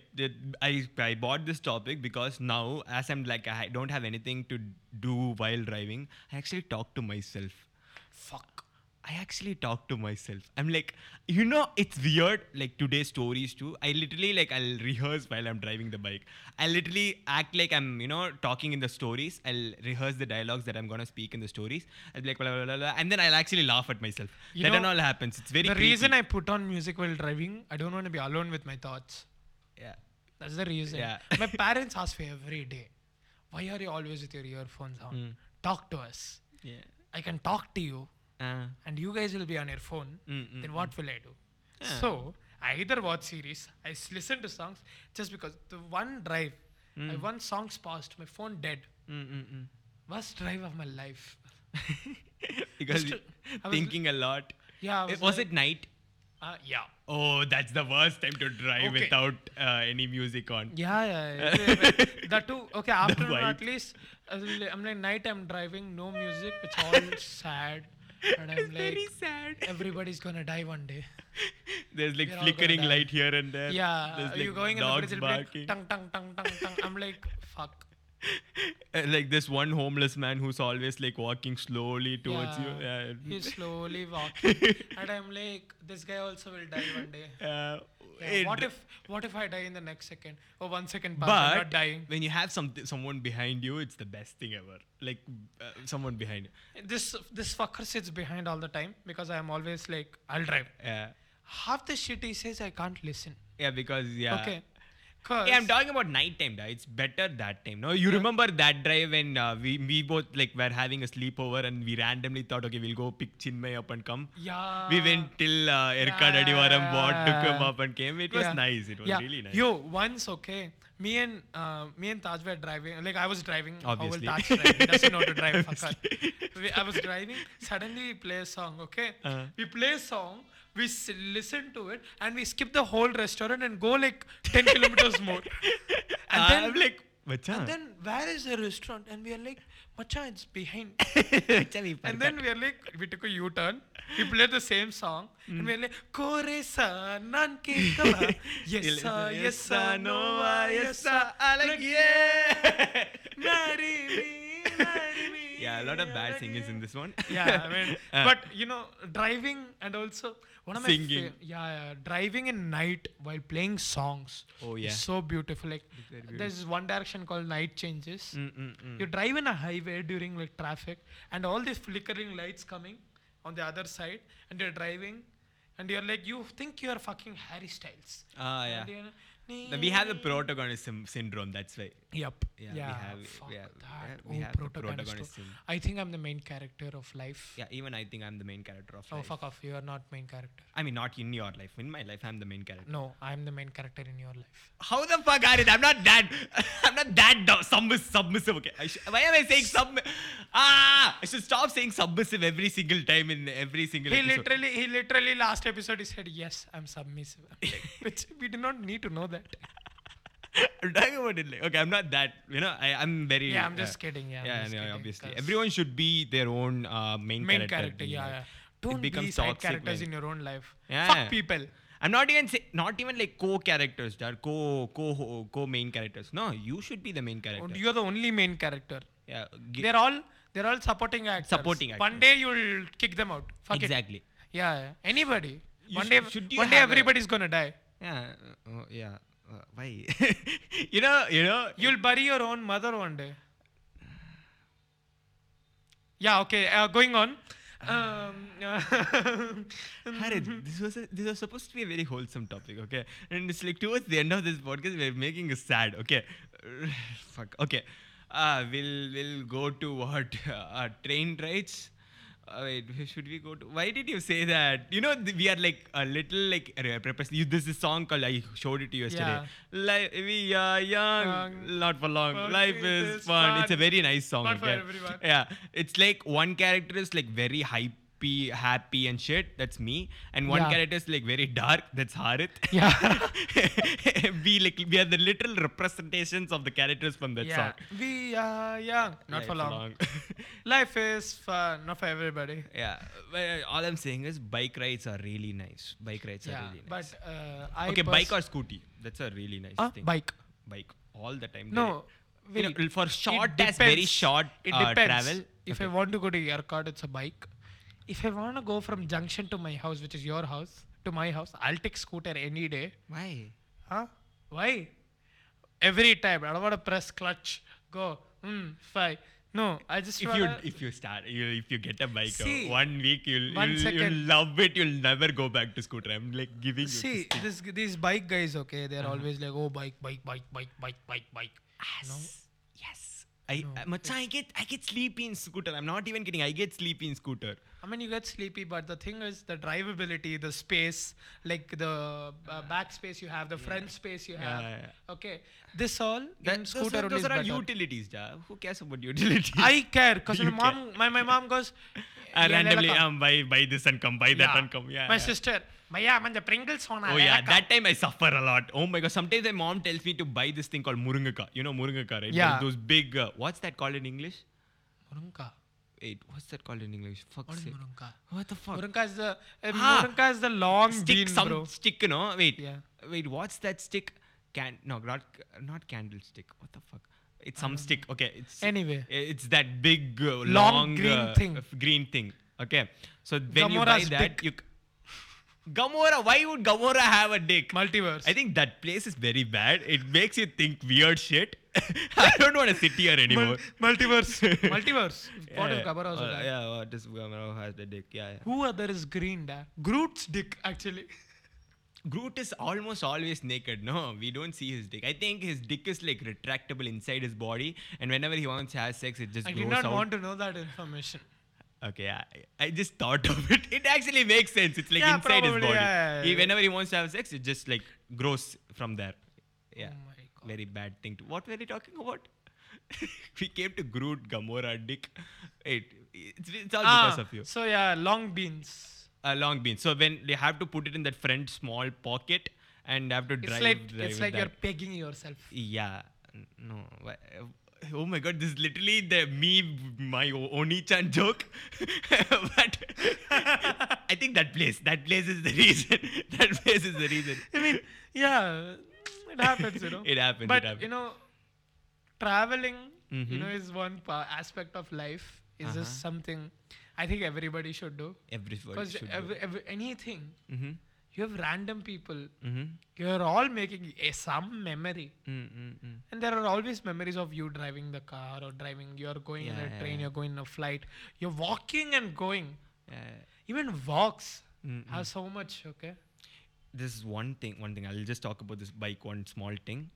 I, I bought this topic because now as i'm like i don't have anything to do while driving i actually talk to myself. Fuck. I actually talk to myself. I'm like, you know, it's weird. Like today's stories too. I literally like I'll rehearse while I'm driving the bike. I literally act like I'm, you know, talking in the stories. I'll rehearse the dialogues that I'm gonna speak in the stories. I'll be like, blah, blah, blah, blah, and then I'll actually laugh at myself. You that and all happens. It's very the creepy. reason I put on music while driving, I don't want to be alone with my thoughts. yeah. That's the reason. Yeah. my parents ask me every day, why are you always with your earphones on? Mm. Talk to us. Yeah. I can talk to you, and you guys will be on your phone. Mm, mm, then what will I do? Yeah. So I either watch series, I listen to songs, just because the one drive, I Mm. one song's paused, my phone dead. mm, mm, mm. Worst drive of my life. because Just to- I was thinking a lot. Yeah. I Eh, was, was like- it night? Uh, yeah. Oh, that's the worst time to drive Okay. without uh, any music on. Yeah, yeah. yeah. that too. Okay, afternoon vibe. at least. li- I'm like night. I'm driving, no music. It's all sad, and I'm It's very sad. everybody's gonna die one day. There's like We're flickering light here and there. Yeah, There's you're going in the. Like barking. tung tung tung tung tung. I'm like, fuck. Uh, like this one homeless man who's always like walking slowly towards you. Yeah. He's slowly walking, and I'm like, this guy also will die one day. Uh, Yeah, what if what if I die in the next second? Or one second I'm not but dying. when you have some someone behind you, it's the best thing ever. Like uh, someone behind you. This this fucker sits behind all the time because I'm always like, I'll drive. Yeah. Half the shit he says I can't listen. Yeah, because yeah. Okay. Yeah, I'm talking about night time. Da. It's better that time. No, you remember that drive when uh, we we both like were having a sleepover and we randomly thought, okay, we'll go pick Chinmay up and come. yeah. we went till uh, Erka Adivaram, bought, took him up and came. It was Yeah. nice. It was yeah. really nice. Yo, once okay, me and uh, me and Taj were driving. Like I was driving. Obviously. How will Taj drive? He doesn't know to drive. I was driving. Suddenly we play a song. Okay. Uh-huh. We play a song. We s- listen to it and we skip the whole restaurant and go like ten kilometers more. And then I'm like, and then where is the restaurant? And we are like, Macha, it's behind. And then we are like, we took a U-turn. We played the same song, and we are like, Kore sa nan ke kala, yes sa, yes sa, no ah, yes sa. I like, yeah. Marry me, marry me. yeah, a lot of bad singers in this one. Yeah, I mean, Uh, but you know, driving and also one of my Singing. fa- yeah, yeah, driving in night while playing songs. Oh, is yeah. so beautiful. Like beautiful. there's one direction called Night Changes. Mm, mm, mm. You drive in a highway during like traffic, and all these flickering lights coming on the other side, and you're driving, and you're like, you think you're fucking Harry Styles. Ah, yeah. And you're- No, we have the protagonism syndrome. That's why. Yep. Yeah, Yeah. we have- fuck we have- that. we oh, have the protagonist. protagonism. I think I'm the main character of life. Yeah, even I think I'm the main character of life. Oh, life. fuck off. You are not main character. I mean, not in your life. In my life, I'm the main character. No, I'm the main character in your life. How the fuck are it? I'm not that. I'm not that do- submiss- submissive. Okay. Sh- why am I saying sub? Ah! I should stop saying submissive every single time in every single He episode. literally, he literally last episode he said, "Yes, I'm submissive," I'm like, which we do not need to know that. I'm talking about it like okay. I'm not that. You know, I, I'm very. Yeah, I'm just uh, kidding. Yeah, I'm Yeah, just no, kidding, obviously. Everyone should be their own uh, main, main character. character. Yeah, yeah. Don't becomes be side toxic characters when- in your own life. Yeah. Fuck people. I'm not even say, not even like co-characters, they are co co co main characters. No, you should be the main character. You're the only main character. yeah, They're all they're all supporting actors. Supporting actors. One day you'll kick them out. Fuck it. exactly. Yeah, yeah. Anybody. You one sh- day, one day have a- everybody's gonna die. Yeah. uh, oh, yeah. Why? you know. You know. You'll bury your own mother one day. Yeah, okay, uh, going on. Um, Harry, this was a, this was supposed to be a very wholesome topic, okay? And it's like towards the end of this podcast, we're making us sad, okay? Fuck. Okay. Uh, we'll we'll go to what? Uh, train rides. Uh, wait, should we go to? Why did you say that? You know, we are like a little like uh, purpose. You, this is a song called I showed it to you yesterday. Li- we are young, not for long. Life is is fun. It's a very nice song. Not for okay? everyone. Yeah, it's like one character is like very hypey, happy and shit. That's me, and one Yeah. character is like very dark. That's Harith. Yeah. we like we are the literal representations of the characters from that yeah, song. we are young, not Life for long. Life is fun, not for everybody. yeah, but uh, all I'm saying is bike rides are really nice. Bike rides are really nice. but uh, I okay, pers- bike or scooty. That's a really nice Uh, thing. bike. Bike all the time. No, Very- you know, wait. for short as very short It uh, depends. travel. If okay. I want to go to Yercaud, it's a bike. If I want to go from junction to my house, which is your house, to my house, I'll take scooter any day. Why? Huh? Why? Every time. I don't want to press clutch. Go. Hmm. Fine. No, I just if you if you start you, if you get a bike uh, See, one week you'll one you'll, you'll love it you'll never go back to scooter i'm like giving you see this these bike guys. Okay, they're Uh-huh. always like, oh, bike, bike, bike, bike, bike, bike, bike. No. I, No, I I get I get sleepy in scooter. I'm not even kidding. I get sleepy in scooter. I mean, you get sleepy, but the thing is the drivability, the space, like the uh, back space you have, the front space you have. Yeah, yeah. Okay, this all That, in those scooter are, those are better. utilities, ja. Who cares about utilities? I care because my mom, my, my mom goes. Uh, randomly um, buy buy this and come, buy that Yeah. and come. Yeah. My yeah. sister, Maya, man, the Pringles one. Oh yeah, that time I suffer a lot. Oh my god, sometimes my mom tells me to buy this thing called murungaka. You know murungaka, right? Yeah. Those big. Uh, what's that called in English? Murunka. Wait, what's that called in English? Fuck What is sake. Murunka? What the fuck? Murunka is the uh, Ah, Murunka is the long stick bean, some bro. stick no wait Yeah. wait what's that stick can no not not candlestick what the fuck it's some stick okay it's Anyway. it's that big uh, Long long, green uh, thing. green thing okay so when you buy that dick. you Gamora why would Gamora have a dick Multiverse. I think that place is very bad it makes you think weird shit I don't want to sit here anymore multiverse. multiverse. What yeah, if Gamora also uh, yeah what is Gamora has the dick yeah, yeah. Who other is green? Da? Groot's dick, actually. Groot is almost always naked. No, we don't see his dick. I think his dick is like retractable inside his body, and whenever he wants to have sex, it just I did not out. want to know that information. Okay, I, I just thought of it. It actually makes sense. It's like Yeah, inside his body. yeah, He, yeah. whenever he wants to have sex, it just like grows from there. Yeah, Oh my god. very bad thing. To, what were we talking about? we came to Groot, Gamora, Dick. Wait, it's, it's all because Ah, of you. So yeah, long beans. A long bean. So when they have to put it in that front small pocket and have to It's drive. like drive it's like that. you're pegging yourself. Yeah, no. Oh my god, this is literally the me, my O- Oni-chan joke. but I think that place, that place is the reason. that place is the reason. I mean, yeah, it happens, you know. It happens, it But happens. you know, traveling, you Mhm. know, is one pa- aspect of life. Is Uh-huh. just something I think everybody should do. Everybody should every, every, anything, mm-hmm. You have random people. Mm-hmm. You're all making a, some memory. Mm-hmm. And there are always memories of you driving the car or driving, you're going in a yeah, train, yeah. you're going in a flight, you're walking and going. Yeah. Even walks Mm-mm. have so much, okay? this is one thing one thing i'll just talk about this bike one small thing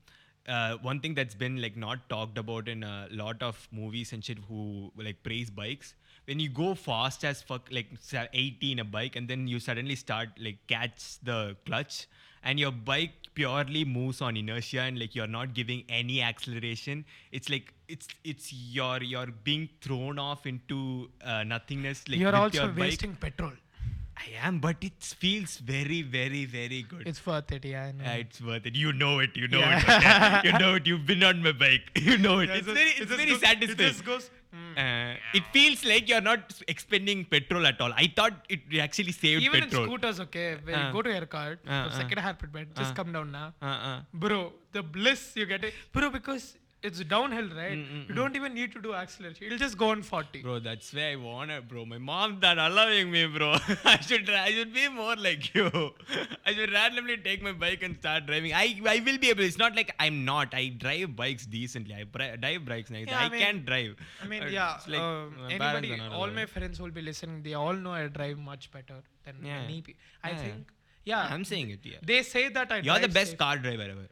uh, one thing that's been like not talked about in a lot of movies and shit who like praise bikes when you go fast as fuck like 80 in a bike and then you suddenly start like catch the clutch and your bike purely moves on inertia and like you're not giving any acceleration it's like it's it's you're you're being thrown off into uh, nothingness like you're also your bike. wasting petrol. I am, but it feels very, very, very good. It's worth it, yeah. I know. Yeah, it's worth it. You know it. You know Yeah. it. You know it. You've been on my bike. You know it. Yeah, it's just- very, it it's very satisfying. It just goes. Uh, it feels like you're not expending petrol at all. I thought it actually saved Even petrol. in scooters, okay, when Uh. you go to your car, Uh, uh. second hair bed, just Uh. come down now. uh, uh. Bro, the bliss you get it. Bro, because it's downhill, right? Mm, You don't even need to do acceleration. It'll just go on 40. Bro, that's where I want it, bro. My mom's not allowing me, bro. I should, I should be more like you. I should randomly take my bike and start driving. I, I will be able. It's not like I'm not. I drive bikes decently. I bri- drive bikes nice. Yeah, I, I mean- can drive. I mean, yeah. like uh, anybody, all my friends will be listening. They all know I drive much better than Yeah. any. I Yeah. think. Yeah. I'm saying it. Yeah. They say that I. You're the best safe. car driver ever.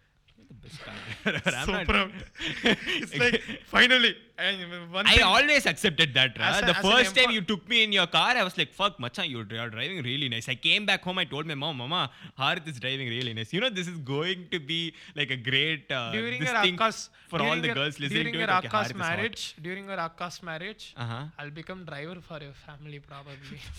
You're the best car driver ever. I'm so not. proud. it's like finally. I always accepted that. Ra. The first time you took me in your car, I was like, fuck, macha, you're dri- driving really nice. I came back home, I told my mom, Mama, Harith is driving really nice. You know, this is going to be like a great uh, during this thing Akash, for all the your- girls listening during to your it. Okay, Akash hot. marriage, during your Akash marriage, Uh-huh. I'll become driver for your family probably.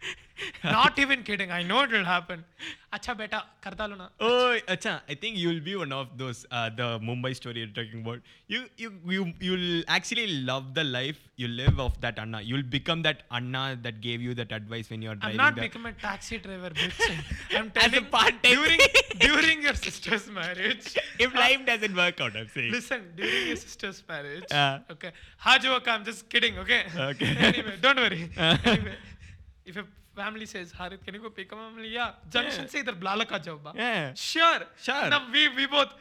Not even kidding. I know it will happen. Acha beta, karta lo na. Oh, acha, I think you'll be one of those. Uh, the Mumbai story you're talking about. You, you, you, you'll actually love the life you live of that Anna. You'll become that Anna that gave you that advice when you're driving. I'm not becoming a taxi driver, bitch. I'm telling during during your sister's marriage. if life doesn't work out, I'm saying. Listen, during your sister's marriage. Uh. okay. Hajoka, I'm just kidding, okay? Okay. anyway, don't worry. Uh. anyway, if a Family says, Harith, can you go pick up family? Yeah. Junction yeah. say idhar blala ka jao ba Yeah. Sure. Sure. Now we we both.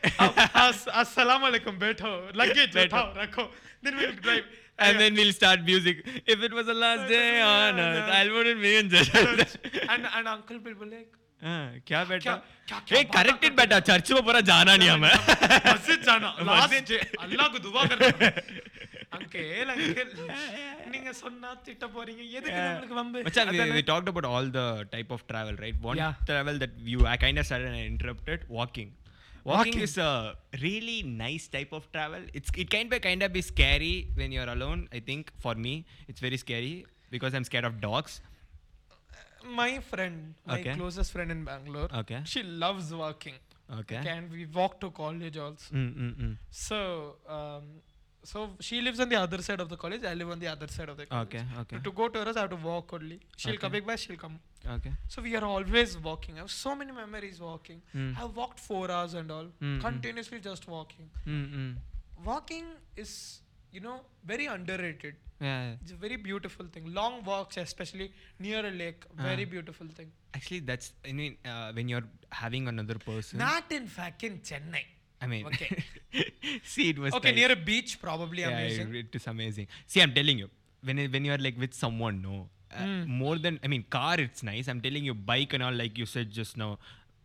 Assalamu alaikum. baitho Luggage उठाओ rakho Then we'll drive. And yeah. then we'll start music. If it was the last day on earth, I wouldn't be in church. And and uncle will be like. क्या बेटा एक corrected बेटा church में पूरा जाना नहीं हमें मस्जिद जाना लास्ट अल्लाह को दुआ करना அங்கிள் அங்கிள் நீங்க சொன்னா திட்ட போறீங்க எதுக்கு நம்மளுக்கு வம்பு Macha, we, அதானே? we talked about all the type of travel, right? One Yeah. travel that you I kind of started and I interrupted walking. Walking, Walking. is a really nice type of travel. It's it can be kind of be scary when you're alone. I think for me, it's very scary because I'm scared of dogs. my friend my Okay. closest friend in bangalore Okay. she loves walking Okay. and we walk to college also Mm, mm, mm. so um, so she lives on the other side of the college i live on the other side of the college Okay. Okay. to, to go to her house i have to walk only she'll Okay. come back by she'll come Okay. so we are always walking i have so many memories walking Mm. i've walked four hours and all Mm, mm. continuously just walking Mm, mm. walking is you know very underrated Yeah. it's a very beautiful thing long walks especially near a lake very Ah. beautiful thing Actually, that's I mean uh, when you're having another person. not in fact in chennai I mean, Okay. see, it was okay like- near a beach probably Yeah, amazing it is amazing. See, I'm telling you, when when you are like with someone, no, uh, Hmm. more than I mean, car, it's nice. I'm telling you, bike and all, like you said just now,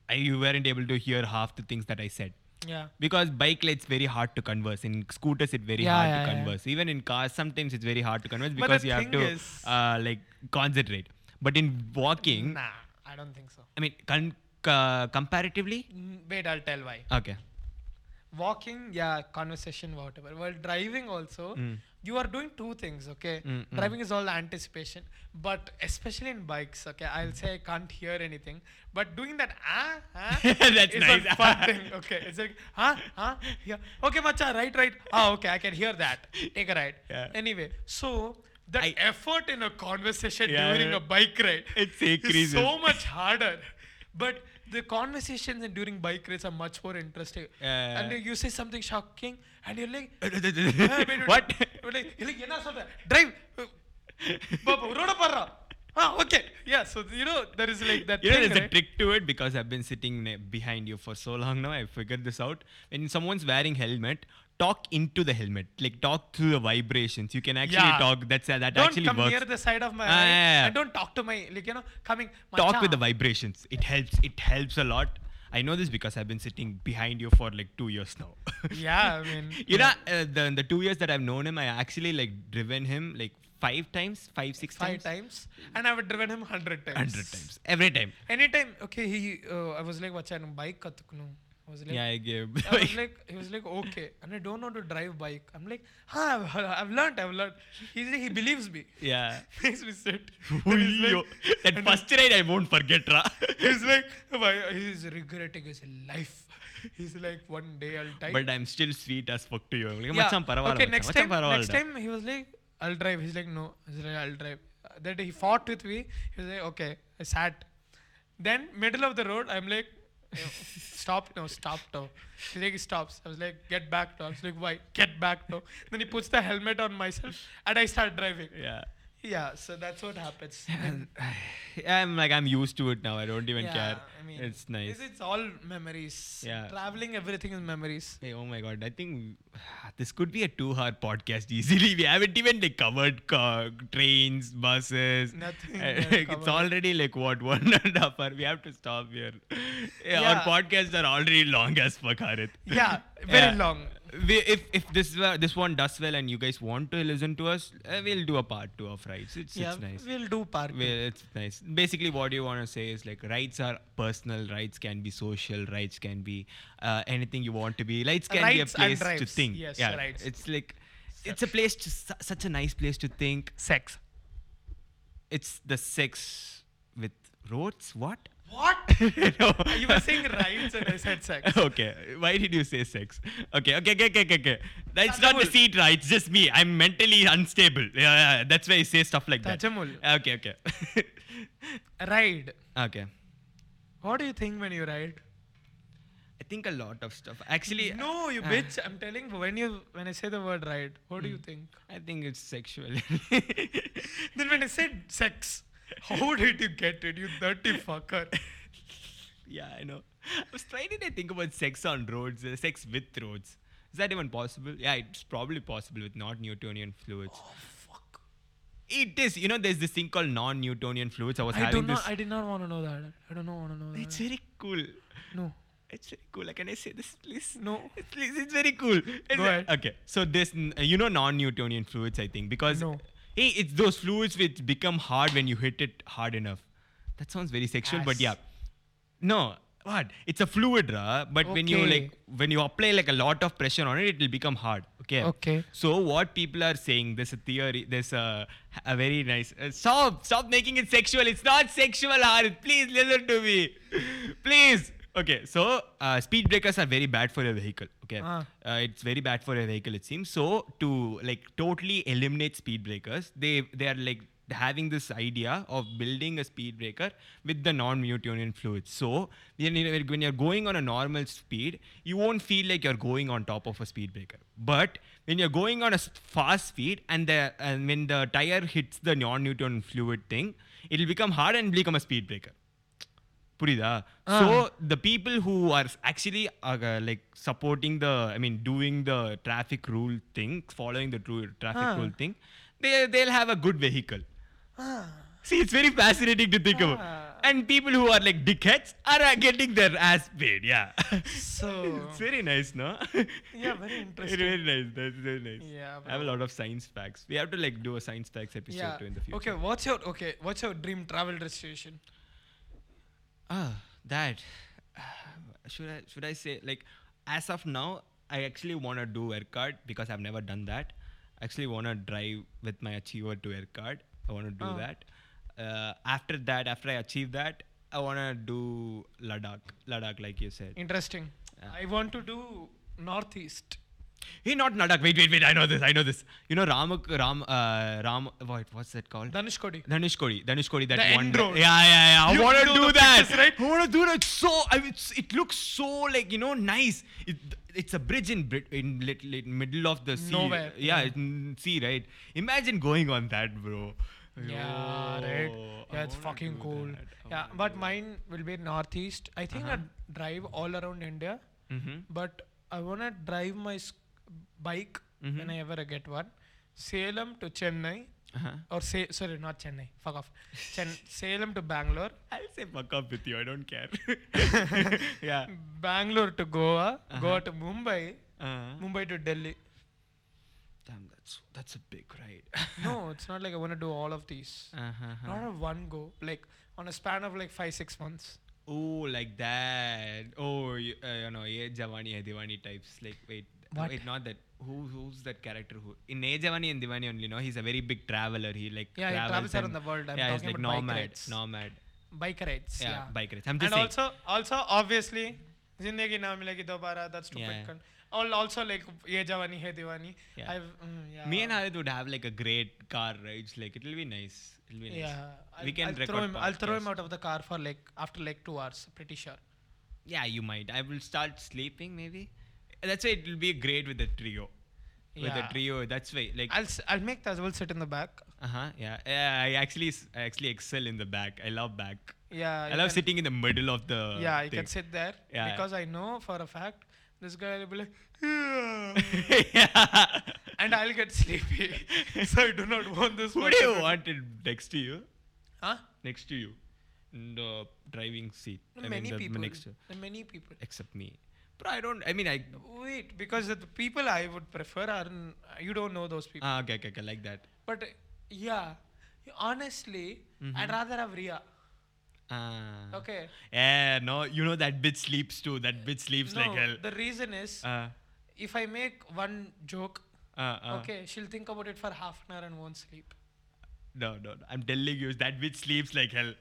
I, you weren't able to hear half the things that I said. yeah Because bike, it's very hard to converse. In scooters, it's very Yeah, hard yeah, to yeah. converse. Even in cars, sometimes it's very hard to converse because you have to is- uh, like concentrate. But in walking, nah i don't think so I mean, con- uh, comparatively, Mm, wait i'll tell why okay. Walking yeah conversation whatever. While driving also Mm. you are doing two things okay? Mm, mm. driving is all anticipation. But especially in bikes okay i'll say i can't hear anything. But doing that ah, ah That's is nice. a fun thing okay? It's like huh huh yeah. Okay macha right right. Ah okay i can hear that. Take a ride. Yeah. anyway so the I- effort in a conversation Yeah, during a bike ride It's is so much harder. But the conversations during bike rides are much more interesting. And you say something shocking, and you're like, what? You're like, you're like, drive. Road Ah, okay. Yeah, so you know there is like that. You thing, know, there's right? a trick to it because I've been sitting behind you for so long now. I figured this out. When someone's wearing helmet, talk into the helmet, like talk through the vibrations. You can actually yeah. talk. That's uh, that don't actually come works. near the side of my ah, yeah. and don't talk to my like you know coming. Talk with the vibrations. It helps. It helps a lot. I know this because I've been sitting behind you for like two years now. yeah, I mean, you yeah. know, uh, the the two years that I've known him, I actually like driven him like five times, five six five times, times, and I've driven him hundred times. Hundred times, every time. Anytime, okay. He, uh, I was like, "What's on bike?" I was like, yeah, I gave. I was like, he was like, okay, and I don't know to drive bike. I'm like, huh, I've, I've learned, I've learned. He's like, he believes me. Yeah. Makes me sit. like, that first ride I won't forget, ra. he's like, he's regretting his life. He's like, one day I'll die. But I'm still sweet as fuck to you. I'm like, yeah. Okay, next time, next time he was like, I'll drive. He's like, no. He's like, I'll drive. That he fought with me. He was like, okay. I sat. Then middle of the road, I'm like stop no, stop no. He's like, he stops. I was like, get back no. I was like, why? Get back no. Then he puts the helmet on myself and I start driving. Yeah. Yeah, so that's what happens. I'm like I'm used to it now. I don't even Yeah, care. I mean, it's nice. It's, it's all memories. Yeah. Traveling, everything is memories. Hey, oh my god, I think this could be a two-hour podcast easily. We haven't even like covered car, trains, buses. Nothing it's covered. already like what one and a half hour. We have to stop here. Yeah, Our Yeah. podcasts are already long as fuck, Harith. Yeah, very Yeah. long. We, if if this uh, this one does well and you guys want to listen to us, uh, we'll do a part two of rights. It's yeah, it's nice. we'll do part. two. Well, it's nice. Basically, what you want to say is like rights are personal, rights can be social, rights can be uh, anything you want to be. Rights can be a place to think. Yes, yeah, rights. it's like it's a place to su- such a nice place to think. Sex. It's the sex with roads. What? What? no. you were saying rights and I said sex. okay. Why did you say sex? Okay, okay, okay, okay, okay. okay. That's not the seat, right? It's just me. I'm mentally unstable. Yeah, yeah. That's why I say stuff like that. Okay, okay. Ride. okay. What do you think when you ride? I think a lot of stuff. Actually, No, you uh, bitch. I'm telling you, when you when I say the word ride, what do you Hmm. think? I think it's sexual. Then when I said sex, how did you get it, you dirty fucker? yeah, I know. I was trying to think about sex on roads, uh, sex with roads. Is that even possible? Yeah, it's probably possible with not Newtonian fluids. Oh fuck. It is. You know, there's this thing called non-Newtonian fluids. I was I do having not. this. I did not want to know that. I don't know. Want to know That. it's very cool. No. It's very cool. Like, can I say this, please? No. It's, please, it's very cool. It's Go ahead. Okay, so this, n- you know, non-Newtonian fluids, I think, because No. Hey, it's those fluids which become hard when you hit it hard enough. That sounds very sexual, but yeah. No, what? It's a fluid, ra, but when you like, when you apply like a lot of pressure on it, it will become hard. Okay. Okay. So what people are saying, there's a theory, there's a, a very nice. Uh, stop, stop making it sexual. It's not sexual, Harith. Please listen to me. Please. Okay, so uh, speed breakers are very bad for a vehicle. Okay, Ah. uh, it's very bad for a vehicle. It seems so. To like totally eliminate speed breakers, they they are like having this idea of building a speed breaker with the non-Newtonian fluid So when you- when you're going on a normal speed, you won't feel like you're going on top of a speed breaker. But when you're going on a fast speed and the and when the tire hits the non-Newtonian fluid thing, it'll become hard and become a speed breaker. புரியுதா Ah. so the people who are actually uh, like supporting the i mean doing the traffic rule thing following the true traffic Ah. rule thing they they'll have a good vehicle Ah. see it's very fascinating to think about Ah. and people who are like dickheads are uh, getting their ass paid yeah So. it's very nice no Yeah, very Very, interesting. very nice that's very nice Yeah, i have a lot of science facts we have to like do a science facts episode Yeah. too in the future Okay. What's your okay? What's your dream travel destination? Ah, that. Should I should I say like as of now, I actually want to do Yercaud because I've never done that. I actually want to drive with my Activa to Yercaud. I want to do Ah. that. Uh, after that, after I achieve that, I want to do Ladakh. Ladakh, like you said. Interesting. Yeah. I want to do northeast. Hey, not Ladakh. Wait, wait, wait. I know this. I know this. You know Ramak, Ram, uh, Ram. What, what's that called? Dhanushkodi. Dhanushkodi, Dhanushkodi, that The one. end road. Yeah, yeah, yeah. I You want to do that. pictures, right? I want to do that. So, I mean, it's, it looks so like you know nice. It, it's a bridge in Brit- in lit, lit, middle of the sea. Nowhere. Yeah, Yeah. sea, right? Imagine going on that, bro. Yeah, Yo, right. I Yeah, it's fucking cool. Yeah, but mine will be northeast. I think Uh-huh. I drive all around India. Mhm. but I wanna drive my sk- bike Mhm. when I ever get one. Salem to Chennai, Uh-huh. or say sorry, not Chennai. Fuck off. Chen- Salem to Bangalore, I'll say fuck up with you. I don't care. yeah. Bangalore to Goa, Goa Uh-huh. to Mumbai, Uh, Mumbai to Delhi. damn, that's that's a big ride. No, it's not like I wanna do all of these. uh-huh. Not a one go, like on a span of like five six months. Oh, like that. Oh, you, uh, you know, yeah, Javani and Divani types. Like, wait, What? wait, not that. Who, who's that character? Who in Ye Javani and Divani only? No, he's a very big traveler. He like Yeah, he travels travels around the world. I'm yeah, he's talking like about bike nomad, rides. nomad. Bike rides. Yeah, Yeah. bike rides. I'm just and saying. also, also obviously, Zindagi Na Milegi Dobara. That's stupid. Yeah. con- All also like Ye Javani Hai Diwani. Yeah. I've, mm, yeah. Me and Harith would have like a great car rides. Like it'll be nice. It'll be nice. Yeah. We I'll, can I'll throw record him. I'll throw him out of the car for like after like two hours. Pretty sure. yeah, you might. I will start sleeping maybe. That's why it will be great with the trio. With the trio, that's why like I'll s- I'll make Tazwal sit in the back. uh huh yeah. yeah I actually s- I actually excel in the back. I love back. Yeah. I love sitting in the middle of the Yeah, you thing. can sit there Yeah. because I know for a fact this guy will be like, yeah. and I'll get sleepy. so I do not want this. What do you want it next to you? Huh? Next to you, in the driving seat. I mean, many the people. next to, Many people. except me. But I don't. I mean, I. Wait, because the people I would prefer are you don't know those people. Ah, okay, okay, okay, like that. but yeah, honestly, Mm-hmm. I'd rather have Ria. Ah. Okay. Yeah, no, you know that bitch sleeps too. That bitch sleeps no, like hell. the reason is Uh, if I make one joke, uh, uh. okay, she'll think about it for half an hour and won't sleep. No, no, no. I'm telling you, that bitch sleeps like hell.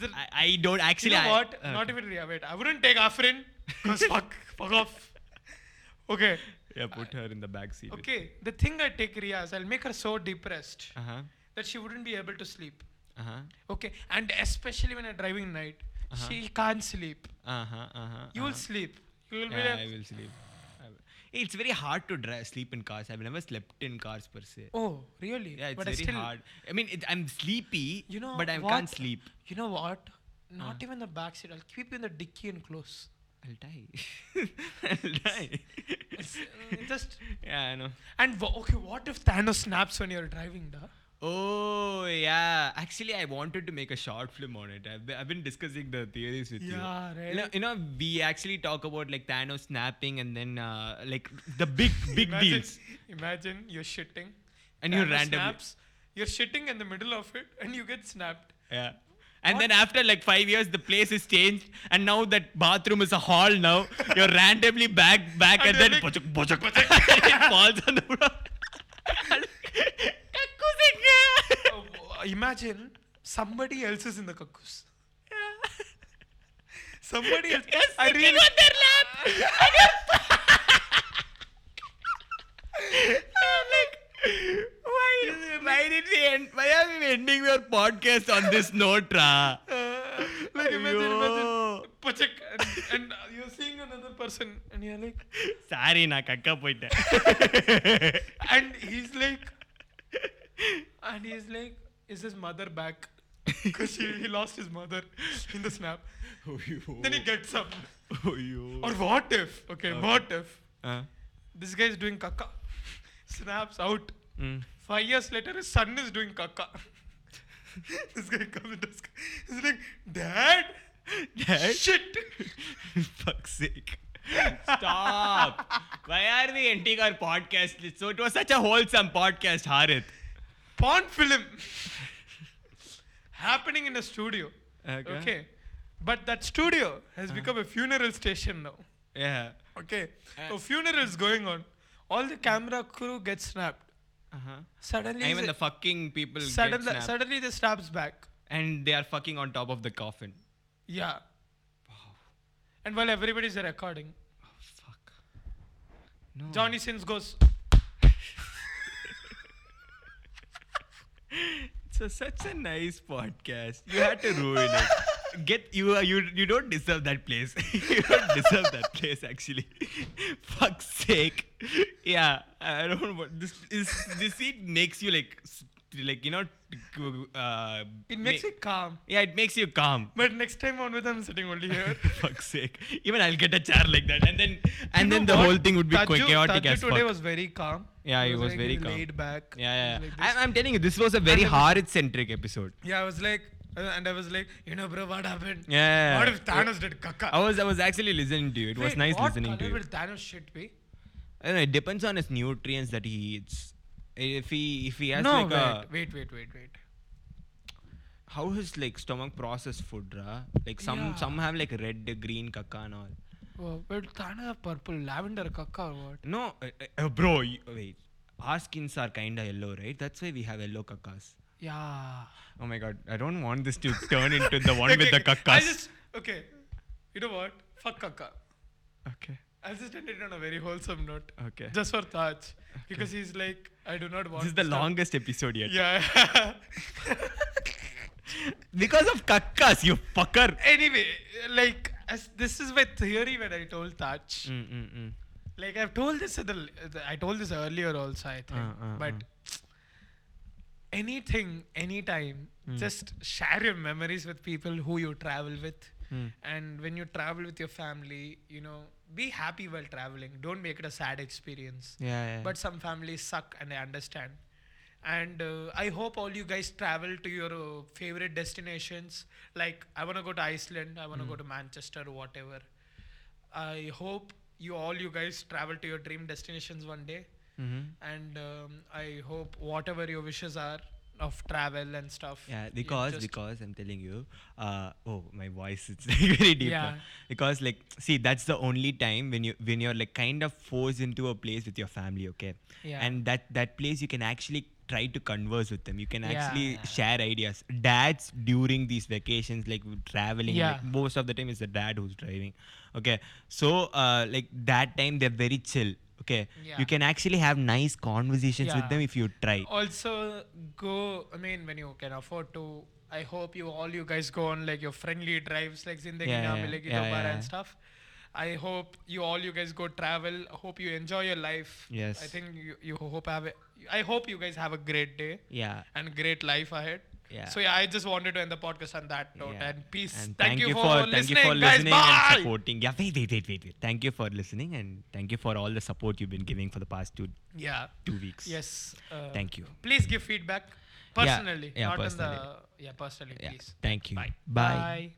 The- I, I don't actually. you know what? Not even Ria. Wait, I wouldn't take Afrin. Cause fuck, fuck off. Okay, Yeah, put her in the back seat. okay. The thing I take Ria is I'll make her so depressed Uh huh. that she wouldn't be able to sleep. Uh huh. Okay, and especially when you're driving night, Uh-huh. she can't sleep. Uh huh. Uh huh. You will sleep. You will be like, I will sleep. I will. It's very hard to sleep in cars. I've never slept in cars per se. oh, really? Yeah, it's but I very still, hard. I mean, it, I'm sleepy, You know but I what? can't sleep. You know what? Not Uh. even the back seat. I'll keep you in the dicky and close. I'll die. I'll die. It's, uh, just yeah, I know. and okay, what if Thanos snaps when you're driving, da? Oh yeah, actually, I wanted to make a short film on it. I've been, I've been discussing the theories with you. Yeah, You know, right. you know, we actually talk about like Thanos snapping and then uh, like the big big imagine, deals. Imagine you're shitting, And you Thanos randomly- snaps. You're shitting in the middle of it, and you get snapped. Yeah. And What? then after like five years, the place is changed, and now that bathroom is a hall. Now you're randomly back, back, and, And then like, bojak, bojak, it falls on the floor. Oh, imagine somebody else is in the kakus. Somebody else. I really. on their lap. I'm like, why we end? Why are we ending your podcast on this note, Ra? like imagine, imagine, Pachak, and, and you're seeing another person, and you're like, sorry, na kakka poita. and he's like, and he's like, is his mother back? Because he, he lost his mother in the snap. Oh, then he gets up. Oh, or what if? Okay, okay. what if? Uh. This guy is doing kaka. Snaps out. Mm. Five years later, his son is doing kaka. this guy comes and does. He's like, Dad, Dad? shit. fuck's sake. Stop. Why are we ending our podcast? So it was such a wholesome podcast, Harith. Porn film happening in a studio. Okay. Okay. But that studio has become a funeral station now. Yeah. Okay. Uh. so funerals going on. All the camera crew gets snapped. Uh-huh. Suddenly, Even the- the fucking people suddenly, suddenly the snaps back. and they are fucking on top of the coffin. Yeah. Wow. And while everybody's recording, Oh, fuck. No. Johnny Sins goes, It's a, such a nice podcast. You had to ruin it. Get you you you don't deserve that place. you don't deserve that place actually. Fuck's sake. Yeah, I don't know what this is. This seat makes you like like you know. Uh, it makes ma- it calm. Yeah, it makes you calm. But next time on with I'm sitting only here. Fuck's sake. Even I'll get a chair like that, and then and You then the what? whole thing would be Taju- chaotic Taju as today fuck. was very calm. Yeah, he was like very calm. laid back. yeah, yeah. Yeah. like. I'm, I'm telling you, this was a very was- Harith centric episode. Yeah, I was like, uh, and I was like, you know, bro, what happened? Yeah. What if Thanos did caca? I was I was actually listening to you. It was Wait, nice what listening to color you. will Thanos shit be? I don't know, it depends on his nutrients that he eats. If he if he has no, like wait, a wait, wait, wait, wait. how his like stomach process food, ra? Like some Yeah. some have like red, green caca and all. Oh, but Thanos have purple, lavender caca or what? No, uh, uh, bro. You, wait, our skins are kinda yellow, right? That's why we have yellow cacas. Yeah. Oh my god, I don't want this to turn into the one with the okay. cacas. I just okay. You know what? Fuck caca. okay, I'll just end it on a very wholesome note. okay. Just for Taj. Because he's like, I do not want this is the stuff. longest episode yet. Yeah. Because of cacas, you fucker. anyway, like as this is my theory when I told Taj. Mm, mm, mm. Like I've told this at the, I told this earlier also I think. Uh, uh, but anything, anytime, Mm. just share your memories with people who you travel with. Mm. And when you travel with your family, you know, be happy while traveling. Don't make it a sad experience. Yeah, yeah. But some families suck and I understand. And uh, I hope all you guys travel to your uh, favorite destinations. Like, I want to go to Iceland, I want to Mm. go to Manchester, whatever. I hope you all you guys travel to your dream destinations one day. Mhm. And um, I hope whatever your wishes are of travel and stuff. Yeah, because because I'm telling you, uh, oh my voice it's like very deep. now. Yeah. Because like, see, that's the only time when you when you're like kind of forced into a place with your family, okay? Yeah. And that that place you can actually try to converse with them. You can Yeah. actually share ideas. Dads during these vacations, like traveling, Yeah. like most of the time it's the dad who's driving. Okay, so uh, like that time they're very chill. Okay, Yeah. you can actually have nice conversations with them if you try. also go i mean when you can afford to i hope you all you guys go on like your friendly drives like zindagi Yeah, na yeah, milegi yeah, dobara yeah. and stuff i hope you all you guys go travel I hope you enjoy your life Yes. i think you, you hope have a, i hope you guys have a great day Yeah. and great life ahead Yeah. so yeah i just wanted to end the podcast on that note Yeah. and peace And thank, you, for, thank listening, you for guys listening bye and supporting. Yeah, wait, wait, wait, wait, wait. Thank you for listening and thank you for all the support you've been giving for the past two yeah two weeks. yes uh, Thank you. please give feedback personally yeah, not personally. in the yeah personally Yeah. please Thank you. Bye. Bye. Bye.